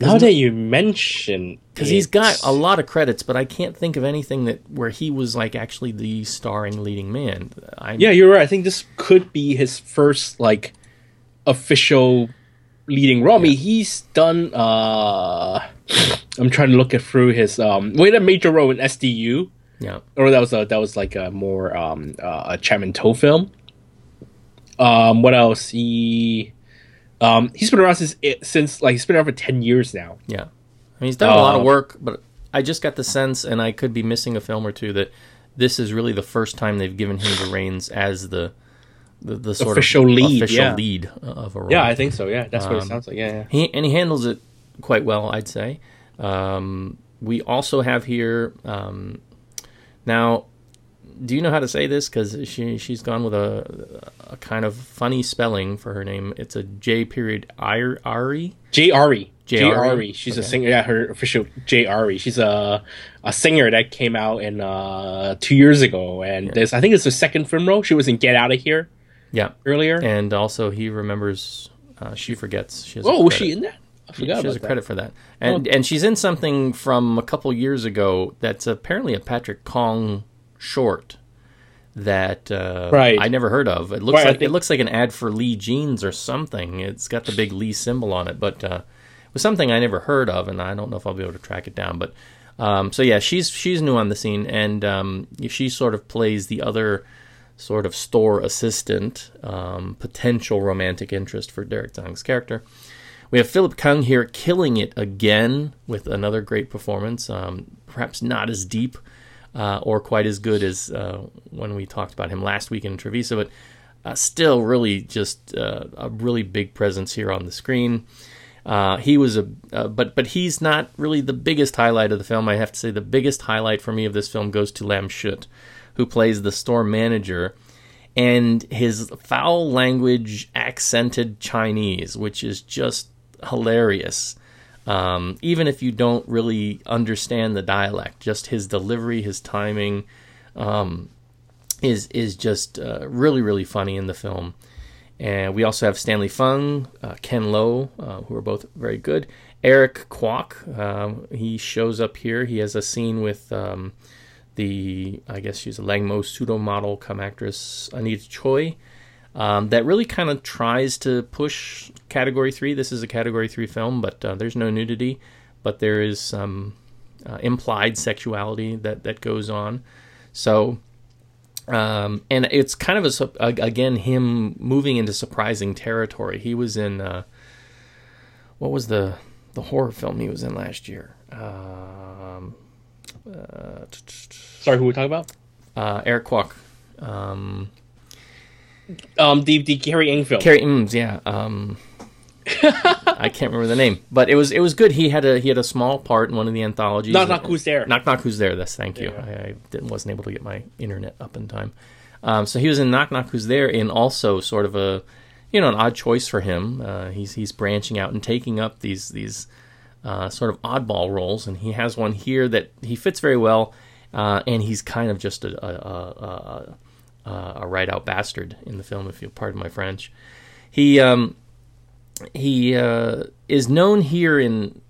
Now that you mention, because he's got a lot of credits, but I can't think of anything that where he was like actually the starring leading man. I, Yeah, you're right. I think this could be his first like official leading role. I mean, he's done. uh I'm trying to look it through his. um We had a major role in SDU, yeah, or that was a that was like a more um uh, a Chapman To film. Um, what else? He um he's been around since since like he's been around for ten years now. yeah. I mean, he's done a lot of Um, work, but I just got the sense, and I could be missing a film or two, that this is really the first time they've given him the reins as the the, the sort Official of lead, official yeah. lead of a role. Yeah, I think so. Yeah, that's what it Um, sounds like. Yeah, yeah. He and he handles it quite well, I'd say. Um, we also have here um, now. Do you know how to say this? Because she she's gone with a a kind of funny spelling for her name. It's a J period I Ari. J. Ari. J. J. Ari? Ari. She's a singer. Yeah, her official J. Ari. She's a a singer that came out in uh two years ago, and this I think it's the second film role. She was in Get Out of Here Yeah, earlier. and also he remembers. Uh, she forgets. She has oh, was she in that? I She forgot has a that. credit for that, and and she's in something from a couple years ago that's apparently a Patrick Kong short that uh, Right. I never heard of. It looks Right, like it looks like an ad for Lee jeans or something. It's got the big Lee symbol on it, but uh, it was something I never heard of, and I don't know if I'll be able to track it down. But um, so yeah, she's she's new on the scene, and um, she sort of plays the other sort of store assistant, um, potential romantic interest for Derek Tsang's character. We have Philip Keung here killing it again with another great performance. Um, perhaps not as deep uh, or quite as good as uh, when we talked about him last week in Trivisa, but uh, still really just uh, a really big presence here on the screen. Uh, he was a, uh, but but he's not really the biggest highlight of the film. I have to say the biggest highlight for me of this film goes to Lam Suet, who plays the store manager, and his foul language accented Chinese, which is just hilarious. Um, even if you don't really understand the dialect, just his delivery, his timing, um, is is just uh, really really funny in the film. And we also have Stanley Fung, uh, Ken Lo, uh, who are both very good. Eric Kwok, um, he shows up here. He has a scene with um, the, I guess she's a Langmo pseudo model come actress Anita Choi. Um, that really kind of tries to push Category 3. This is a Category 3 film, but uh, there's no nudity, but there is some uh, implied sexuality that, that goes on. So, um, and it's kind of a, ag- again him moving into surprising territory. He was in uh, what was the the horror film he was in last year? Um, uh, Sorry, who we're talking about? uh, Eric Kwok, um, Um, the the Ng film. Carrie Eames, yeah. Um, I can't remember the name, but it was it was good. He had a he had a small part in one of the anthologies. Knock Knock Who's There? Knock Knock Who's There. This, thank you. I, I didn't, wasn't able to get my internet up in time. Um, so he was in Knock Knock Who's There, in also sort of a you know an odd choice for him. Uh, he's he's branching out and taking up these these uh, sort of oddball roles, and he has one here that he fits very well, uh, and he's kind of just a a, a, a, a right out bastard in the film, if you'll pardon my French. He um, he uh, is known here in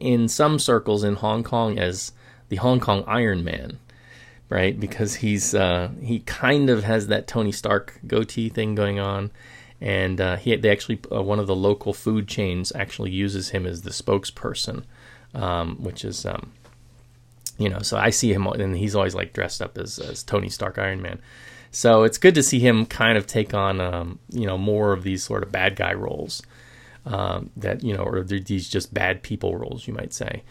in some circles in Hong Kong as the Hong Kong Iron Man, right? Because he's uh, he kind of has that Tony Stark goatee thing going on, and uh, he they actually uh, one of the local food chains actually uses him as the spokesperson, um, which is um, you know so I see him and he's always like dressed up as as Tony Stark Iron Man. So it's good to see him kind of take on, um, you know, more of these sort of bad guy roles um, that you know, or these just bad people roles, you might say,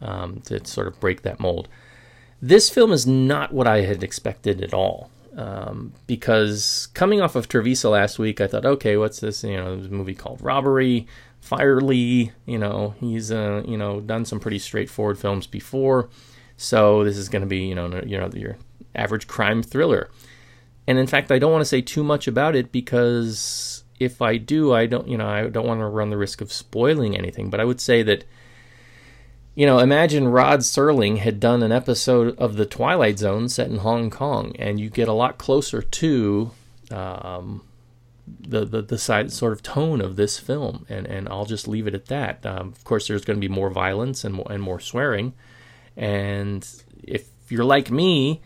um, to sort of break that mold. This film is not what I had expected at all. Um, because coming off of Trivisa last week, I thought, okay, what's this? You know, a movie called Robbery. Fire Lee, you know, he's uh, you know done some pretty straightforward films before, so this is going to be you know you know your average crime thriller. And in fact, I don't want to say too much about it because if I do, I don't, you know, I don't want to run the risk of spoiling anything. But I would say that, you know, imagine Rod Serling had done an episode of The Twilight Zone set in Hong Kong, and you get a lot closer to um, the, the the side sort of tone of this film. And and I'll just leave it at that. Um, of course, there's going to be more violence and more, and more swearing, and if you're like me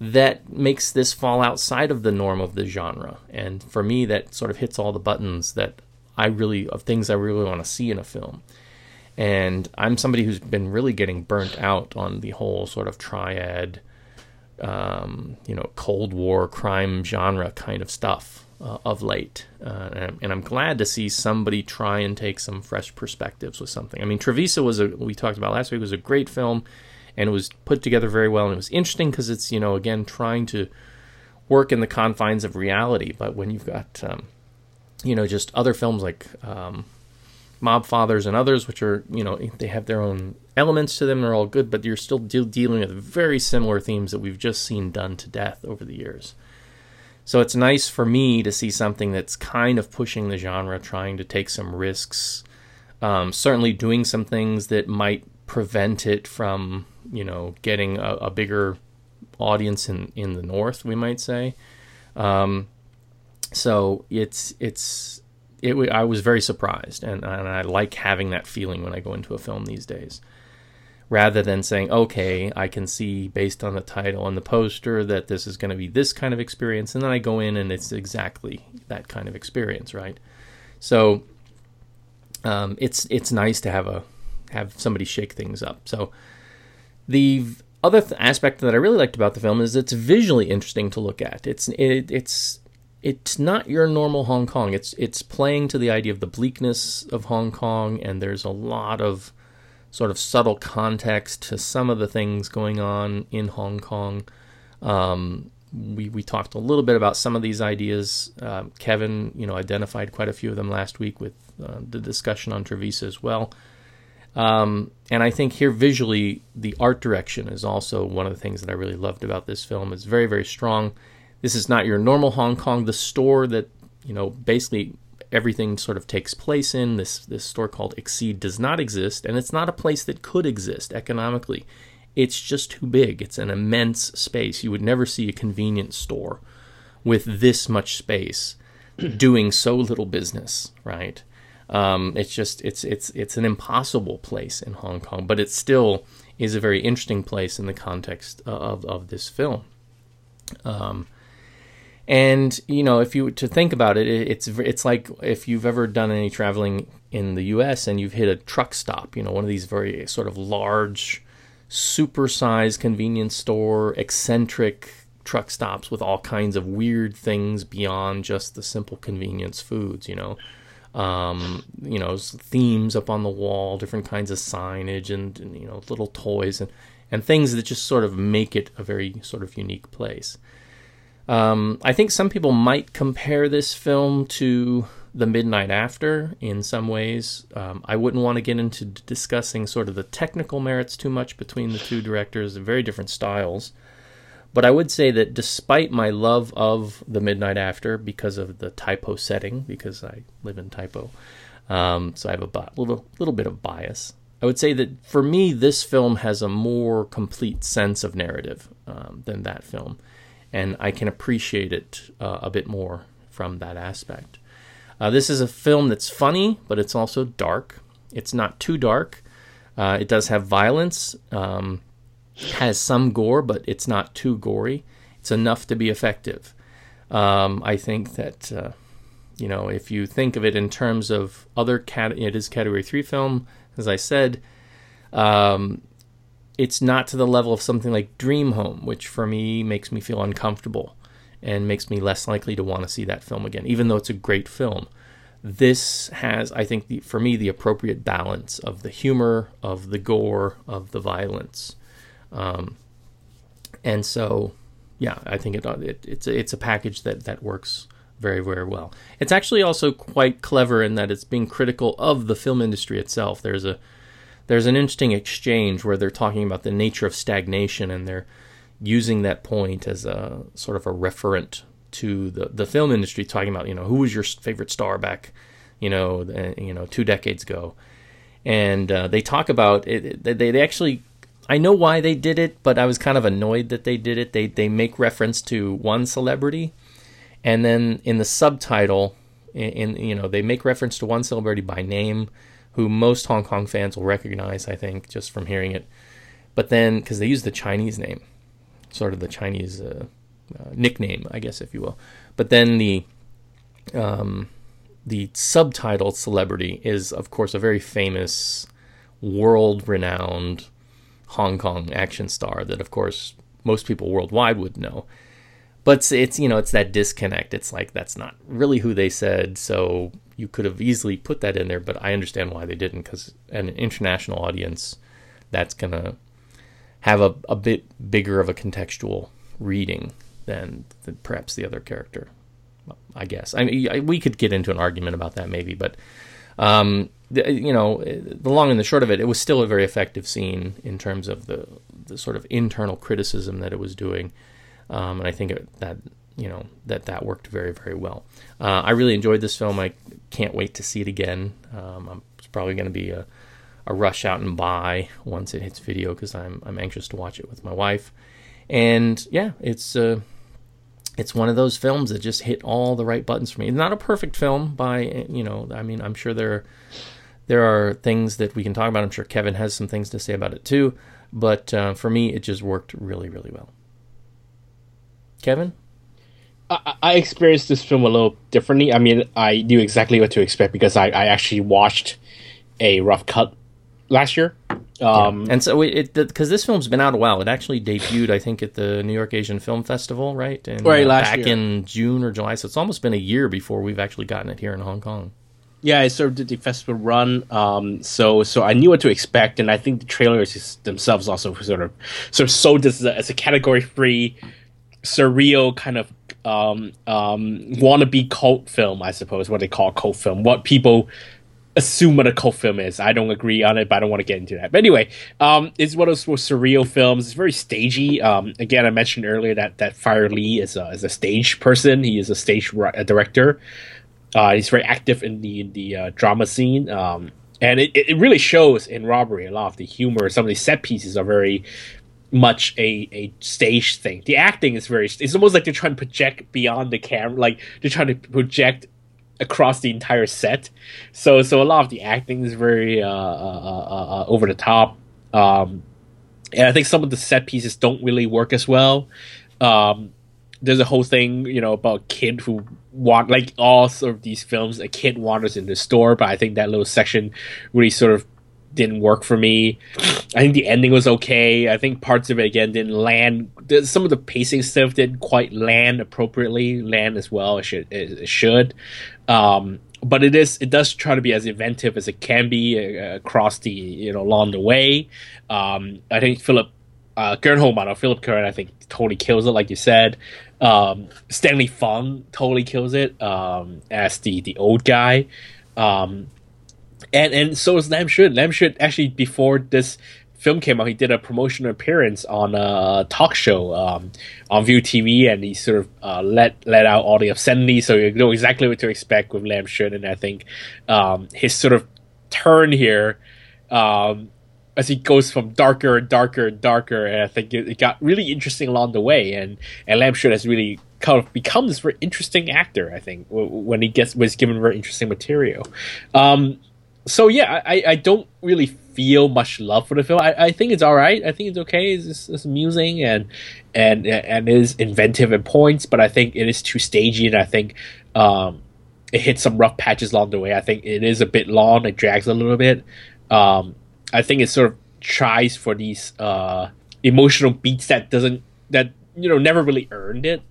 that makes this fall outside of the norm of the genre. And for me, that sort of hits all the buttons that I really, of things I really want to see in a film. And I'm somebody who's been really getting burnt out on the whole sort of triad, um, you know, Cold War crime genre kind of stuff uh, of late. Uh, and, I'm, glad to see somebody try and take some fresh perspectives with something. I mean, Trivisa was a, we talked about last week, was a great film and it was put together very well and it was interesting because it's you know again trying to work in the confines of reality but when you've got um, you know just other films like um, Mobfathers and others which are you know they have their own elements to them they're all good but you're still de- dealing with very similar themes that we've just seen done to death over the years so it's nice for me to see something that's kind of pushing the genre trying to take some risks um, certainly doing some things that might prevent it from you know getting a, a bigger audience in in the north we might say. Um, so it's it's it I was very surprised and, and I like having that feeling when I go into a film these days rather than saying okay I can see based on the title and the poster that this is going to be this kind of experience and then I go in and it's exactly that kind of experience right so um, it's it's nice to have a have somebody shake things up so the other th- aspect that I really liked about the film is it's visually interesting to look at. It's it, it's it's not your normal Hong Kong. It's it's playing to the idea of the bleakness of Hong Kong, and there's a lot of sort of subtle context to some of the things going on in Hong Kong. Um, we we talked a little bit about some of these ideas. Uh, Kevin, you know, identified quite a few of them last week with uh, the discussion on Trivisa as well. Um, and I think here visually, the art direction is also one of the things that I really loved about this film. It's very, very strong. This is not your normal Hong Kong. The store that you know, basically everything sort of takes place in this this store called Exceed does not exist, and it's not a place that could exist economically. It's just too big. It's an immense space. You would never see a convenience store with this much space doing so little business, right? Um, it's just it's it's it's an impossible place in Hong Kong, but it still is a very interesting place in the context of of this film. Um, and you know, if you to think about it, it's it's like if you've ever done any traveling in the U.S. and you've hit a truck stop, you know, one of these very sort of large, super-sized convenience store, eccentric truck stops with all kinds of weird things beyond just the simple convenience foods, you know um, you know, themes up on the wall, different kinds of signage, and, and, you know, little toys and and things that just sort of make it a very sort of unique place. Um, I think some people might compare this film to The Midnight After in some ways. Um, I wouldn't want to get into discussing sort of the technical merits too much between the two directors, very different styles. But I would say that despite my love of The Midnight After because of the Tai Po setting, because I live in Tai Po, um, so I have a bi- little little bit of bias. I would say that for me, this film has a more complete sense of narrative um, than that film, and I can appreciate it uh, a bit more from that aspect. Uh, this is a film that's funny, but it's also dark. It's not too dark. Uh, it does have violence, um, has some gore, but it's not too gory. It's enough to be effective. Um, I think that uh, you know if you think of it in terms of other cat, it is category three film. As I said, um, it's not to the level of something like Dream Home, which for me makes me feel uncomfortable and makes me less likely to want to see that film again, even though it's a great film. This has, I think, the, for me, the appropriate balance of the humor, of the gore, of the violence, um, and so, yeah, I think it, it it's a, it's a package that that works very very well. It's actually also quite clever in that it's being critical of the film industry itself. There's a there's an interesting exchange where they're talking about the nature of stagnation and they're using that point as a sort of a referent to the, the film industry, talking about you know who was your favorite star back, you know, you know two decades ago, and uh, they talk about it. They, they actually, I know why they did it, but I was kind of annoyed that they did it. They they make reference to one celebrity, and then in the subtitle, in, in you know they make reference to one celebrity by name, who most Hong Kong fans will recognize, I think, just from hearing it. But then because they use the Chinese name sort of the Chinese uh, uh, nickname, I guess, if you will. But then the um, the subtitled celebrity is, of course, a very famous, world-renowned Hong Kong action star that, of course, most people worldwide would know. But it's, it's you know it's that disconnect. It's like that's not really who they said. So you could have easily put that in there, but I understand why they didn't because an international audience, that's gonna have a, a bit bigger of a contextual reading than, than perhaps the other character. I guess. I mean, we could get into an argument about that maybe, but um, the, you know, the long and the short of it, it was still a very effective scene in terms of the the sort of internal criticism that it was doing, um, and I think it, that you know that that worked very very well. Uh, I really enjoyed this film. I can't wait to see it again. Um, I'm, it's probably going to be a a rush out and buy once it hits video because I'm I'm anxious to watch it with my wife. And yeah, it's uh, it's one of those films that just hit all the right buttons for me. It's not a perfect film by you know. I mean, I'm sure there there are things that we can talk about. I'm sure Kevin has some things to say about it too. But uh, for me, it just worked really really well. Kevin. I, I experienced this film a little differently. I mean, I knew exactly what to expect because I, I actually watched a rough cut last year. Um, And so it because this film's been out a while. It actually debuted, I think, at the New York Asian Film Festival, right? And, Right, last back year. in June or July. So it's almost been a year before we've actually gotten it here in Hong Kong. yeah, I sort of did the festival run, um, so so I knew what to expect, and I think the trailers themselves also sort of sort of sold this as a, as a category free, surreal kind of um, um, wannabe cult film, I suppose, what they call a cult film, what people assume what a cult film is. I don't agree on it, but I don't want to get into that. But anyway, um, it's one of those more surreal films. It's very stagey. Um, again, I mentioned earlier that that Fire Lee is a, is a stage person. He is a stage director. Uh, he's very active in the in the uh, drama scene, um, and it, it really shows in Robbery. A lot of the humor, some of the set pieces are very much a, a stage thing. The acting is very. It's almost like they're trying to project beyond the camera, like they're trying to project across the entire set. So so a lot of the acting is very uh, uh, uh, uh, over the top. Um, and I think some of the set pieces don't really work as well. Um, there's a whole thing, you know, about a kid who want like all sort of these films, a kid wanders in the store, but I think that little section really sort of didn't work for me. I think the ending was okay. I think parts of it again didn't land. Some of the pacing stuff didn't quite land appropriately, land as well. It should. It, should. Um, but it is. It does try to be as inventive as it can be uh, across the you know along the way. Um, I think Philip uh, Keung Ho-man or Philip Curran, I think, totally kills it, like you said. Um, Stanley Fung totally kills it um, as the the old guy. Um, and and so is Lam Suet. Lam Suet actually before this film came out, he did a promotional appearance on a talk show um, on ViuTV, and he sort of uh, let let out all the obscenity, so you know exactly what to expect with Lam Suet. And I think um, his sort of turn here. Um, as he goes from darker and darker and darker, and I think it, it got really interesting along the way, and and Lam has really kind of become this very interesting actor. I think when he gets was given very interesting material. Um, so yeah, I, I don't really feel much love for the film. I, I think it's all right. I think it's okay. It's, it's, it's amusing and and and is inventive at points, but I think it is too stagey, and I think um, it hits some rough patches along the way. I think it is a bit long. It drags a little bit. Um, I think it sort of tries for these uh, emotional beats that doesn't that you know never really earned it.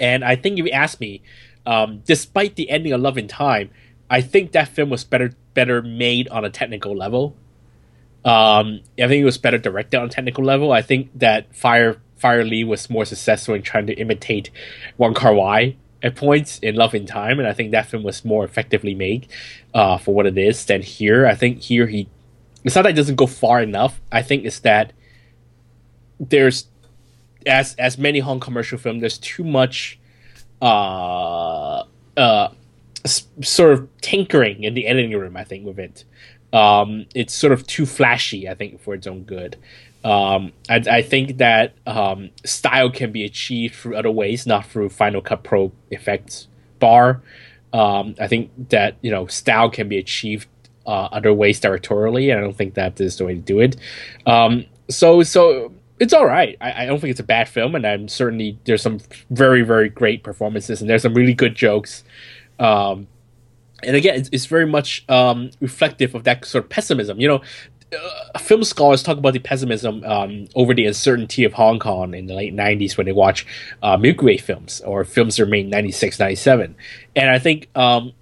And I think if you ask me, um, despite the ending of Love in Time, I think that film was better better made on a technical level. Um, I think it was better directed on a technical level. I think that Fire Fire Lee was more successful in trying to imitate Wong Kar Wai at points in Love in Time, and I think that film was more effectively made uh, for what it is than here. I think here he it's not that it doesn't go far enough. I think it's that there's as as many Hong commercial film, there's too much uh uh sort of tinkering in the editing room. I think with it, um, it's sort of too flashy. I think for its own good. Um, I, I think that um, style can be achieved through other ways, not through Final Cut Pro effects bar. Um, I think that you know style can be achieved uh, other ways directorially, and I don't think that is the way to do it. Um, so so it's all right. I, I don't think it's a bad film, and I'm certainly there's some very very great performances, and there's some really good jokes. Um, and again, it's, it's very much um, reflective of that sort of pessimism. You know, uh, film scholars talk about the pessimism um, over the uncertainty of Hong Kong in the late 90s when they watch uh, Milky Way films or films that are made in 96, 97. And I think um,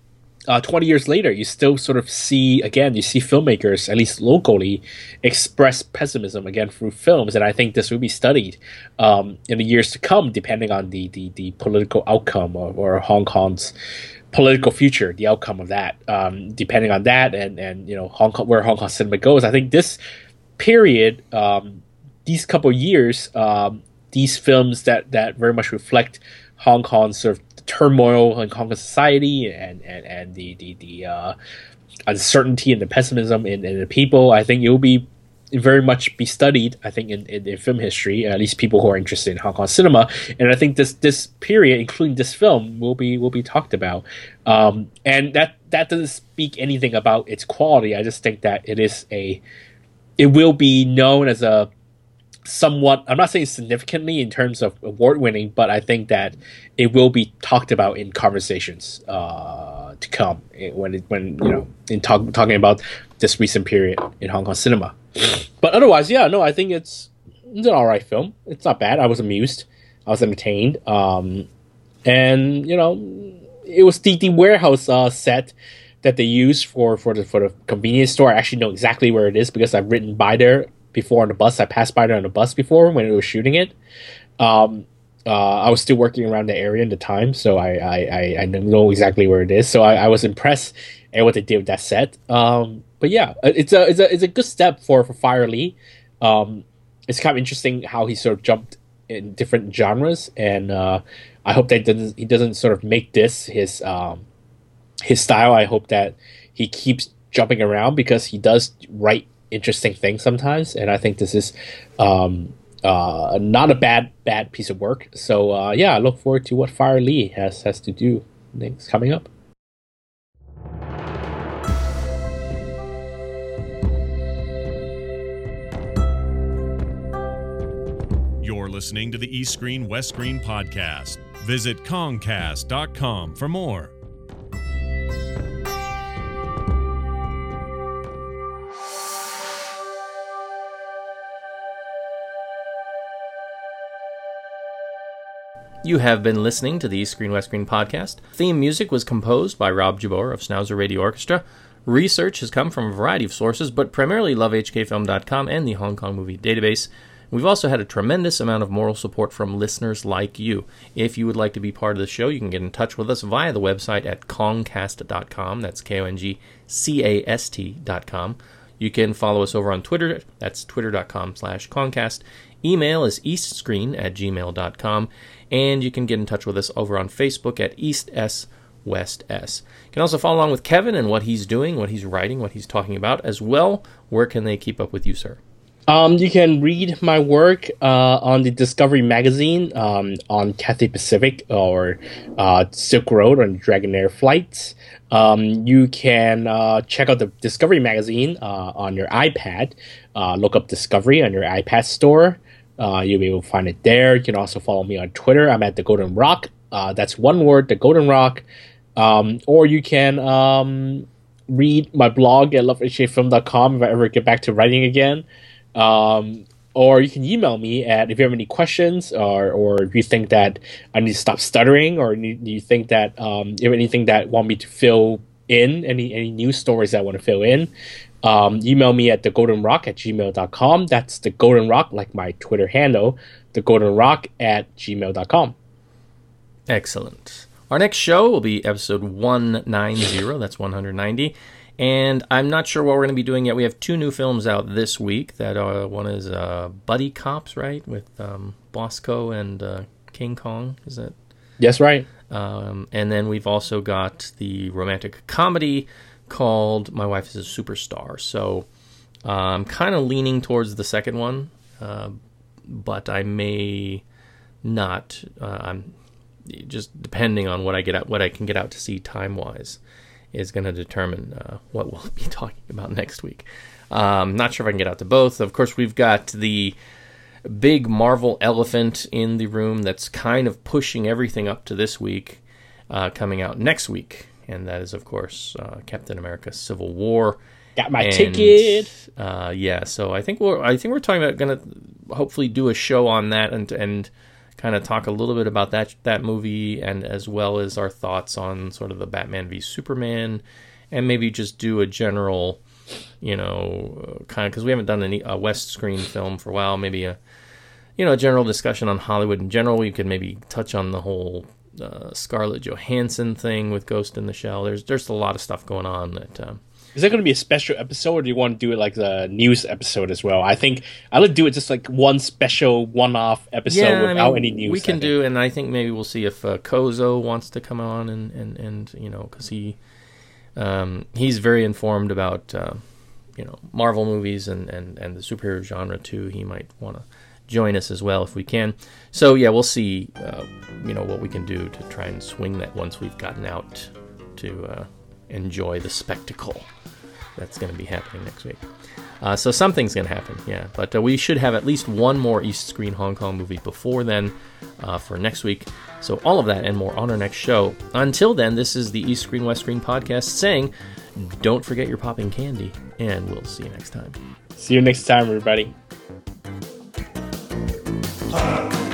uh, 20 years later, you still sort of see, again, you see filmmakers, at least locally, express pessimism again through films. And I think this will be studied um, in the years to come, depending on the, the, the political outcome of, or Hong Kong's political future, the outcome of that, um, depending on that, and and you know Hong Kong where Hong Kong cinema goes. I think this period, um, these couple years, um, these films that that very much reflect Hong Kong's sort of turmoil in Hong Kong society and and and the the the uh, uncertainty and the pessimism in, in the people. I think it will be very much be studied. I think in, in, in film history, at least people who are interested in Hong Kong cinema, and I think this this period, including this film, will be will be talked about. Um, and that that doesn't speak anything about its quality. I just think that it is a it will be known as a somewhat i'm not saying significantly in terms of award winning but i think that it will be talked about in conversations uh, to come eh, when it, when you know in talk, talking about this recent period in hong kong cinema but otherwise yeah no i think it's it's an all right film it's not bad i was amused i was entertained um, and you know it was the, the warehouse uh, set that they use for for the for the convenience store. I actually know exactly where it is because I've ridden by there before on the bus. I passed by there on the bus before when it was shooting it. Um, uh, I was still working around the area at the time, so I I, I, I know exactly where it is. So I, I was impressed at what they did with that set. Um, but yeah, it's a it's a it's a good step for for Fire Lee. Um, it's kind of interesting how he sort of jumped in different genres, and uh, I hope that doesn't, he doesn't sort of make this his um, his style. I hope that he keeps jumping around because he does write interesting things sometimes, and I think this is um, uh, not a bad bad piece of work. So uh, yeah, I look forward to what Fire Lee has has to do next coming up. Listening to the East Screen West Screen podcast. Visit kongcast.com for more. You have been listening to the East Screen West Screen podcast. Theme music was composed by Rob Jabor of Schnauzer Radio Orchestra. Research has come from a variety of sources, but primarily lovehkfilm.com and the Hong Kong Movie Database. We've also had a tremendous amount of moral support from listeners like you. If you would like to be part of the show, you can get in touch with us via the website at kongcast.com. That's K O N G C A S T.com. You can follow us over on Twitter. That's twitter.com slash Kongcast. Email is eastscreen at gmail.com. And you can get in touch with us over on Facebook at East S West S. You can also follow along with Kevin and what he's doing, what he's writing, what he's talking about as well. Where can they keep up with you, sir? Um, you can read my work uh, on the Discovery magazine um, on Cathay Pacific or uh, Silk Road on Dragonair flights. Um, you can uh, check out the Discovery magazine uh, on your iPad. Uh, look up Discovery on your iPad store. Uh, you'll be able to find it there. You can also follow me on Twitter. I'm at the Golden Rock. that's one word, the Golden Rock. Um, or you can um, read my blog at lovehkfilm.com if I ever get back to writing again. Um, or you can email me at if you have any questions or, or if you think that I need to stop stuttering or you, you think that um, have anything that want me to fill in, any, any news stories that I want to fill in, um, email me at thegoldenrock at gmail.com. That's the Golden Rock, like my Twitter handle, the Golden Rock at gmail.com. Excellent. Our next show will be episode 190. That's 190. And I'm not sure what we're going to be doing yet. We have two new films out this week. That uh, one is uh, Buddy Cops, right, with um, Bosco and uh, King Kong. Is that? Yes, right. Um, and then we've also got the romantic comedy called My Wife is a Superstar. So uh, I'm kind of leaning towards the second one, uh, but I may not. Uh, I'm just depending on what I get out, what I can get out to see time wise, is going to determine uh, what we'll be talking about next week. Um, not sure if I can get out to both. Of course, we've got the big Marvel elephant in the room that's kind of pushing everything up to this week, uh, coming out next week, and that is, of course, uh, Captain America: Civil War. Got my And, ticket. Uh, yeah, so I think we're I think we're talking about going to hopefully do a show on that and and kind of talk a little bit about that that movie and as well as our thoughts on sort of the Batman v Superman and maybe just do a general you know kind of because we haven't done any a West Screen film for a while maybe a you know a general discussion on Hollywood in general. We could maybe touch on the whole uh, Scarlett Johansson thing with Ghost in the Shell. There's there's a lot of stuff going on that um, Is that going to be a special episode, or do you want to do it like the news episode as well? I think I would do it just like one special, one-off episode without any news. We can do, and I think maybe we'll see if uh, Kozo wants to come on and and and you know because he um, he's very informed about uh, you know Marvel movies and and and the superhero genre too. He might want to join us as well if we can. So yeah, we'll see uh, you know what we can do to try and swing that once we've gotten out to uh, enjoy the spectacle that's going to be happening next week. Uh, so something's going to happen, yeah. But uh, we should have at least one more East Screen Hong Kong movie before then uh, for next week. So all of that and more on our next show. Until then, this is the East Screen West Screen podcast saying, don't forget your popping candy, and we'll see you next time. See you next time, everybody. Hong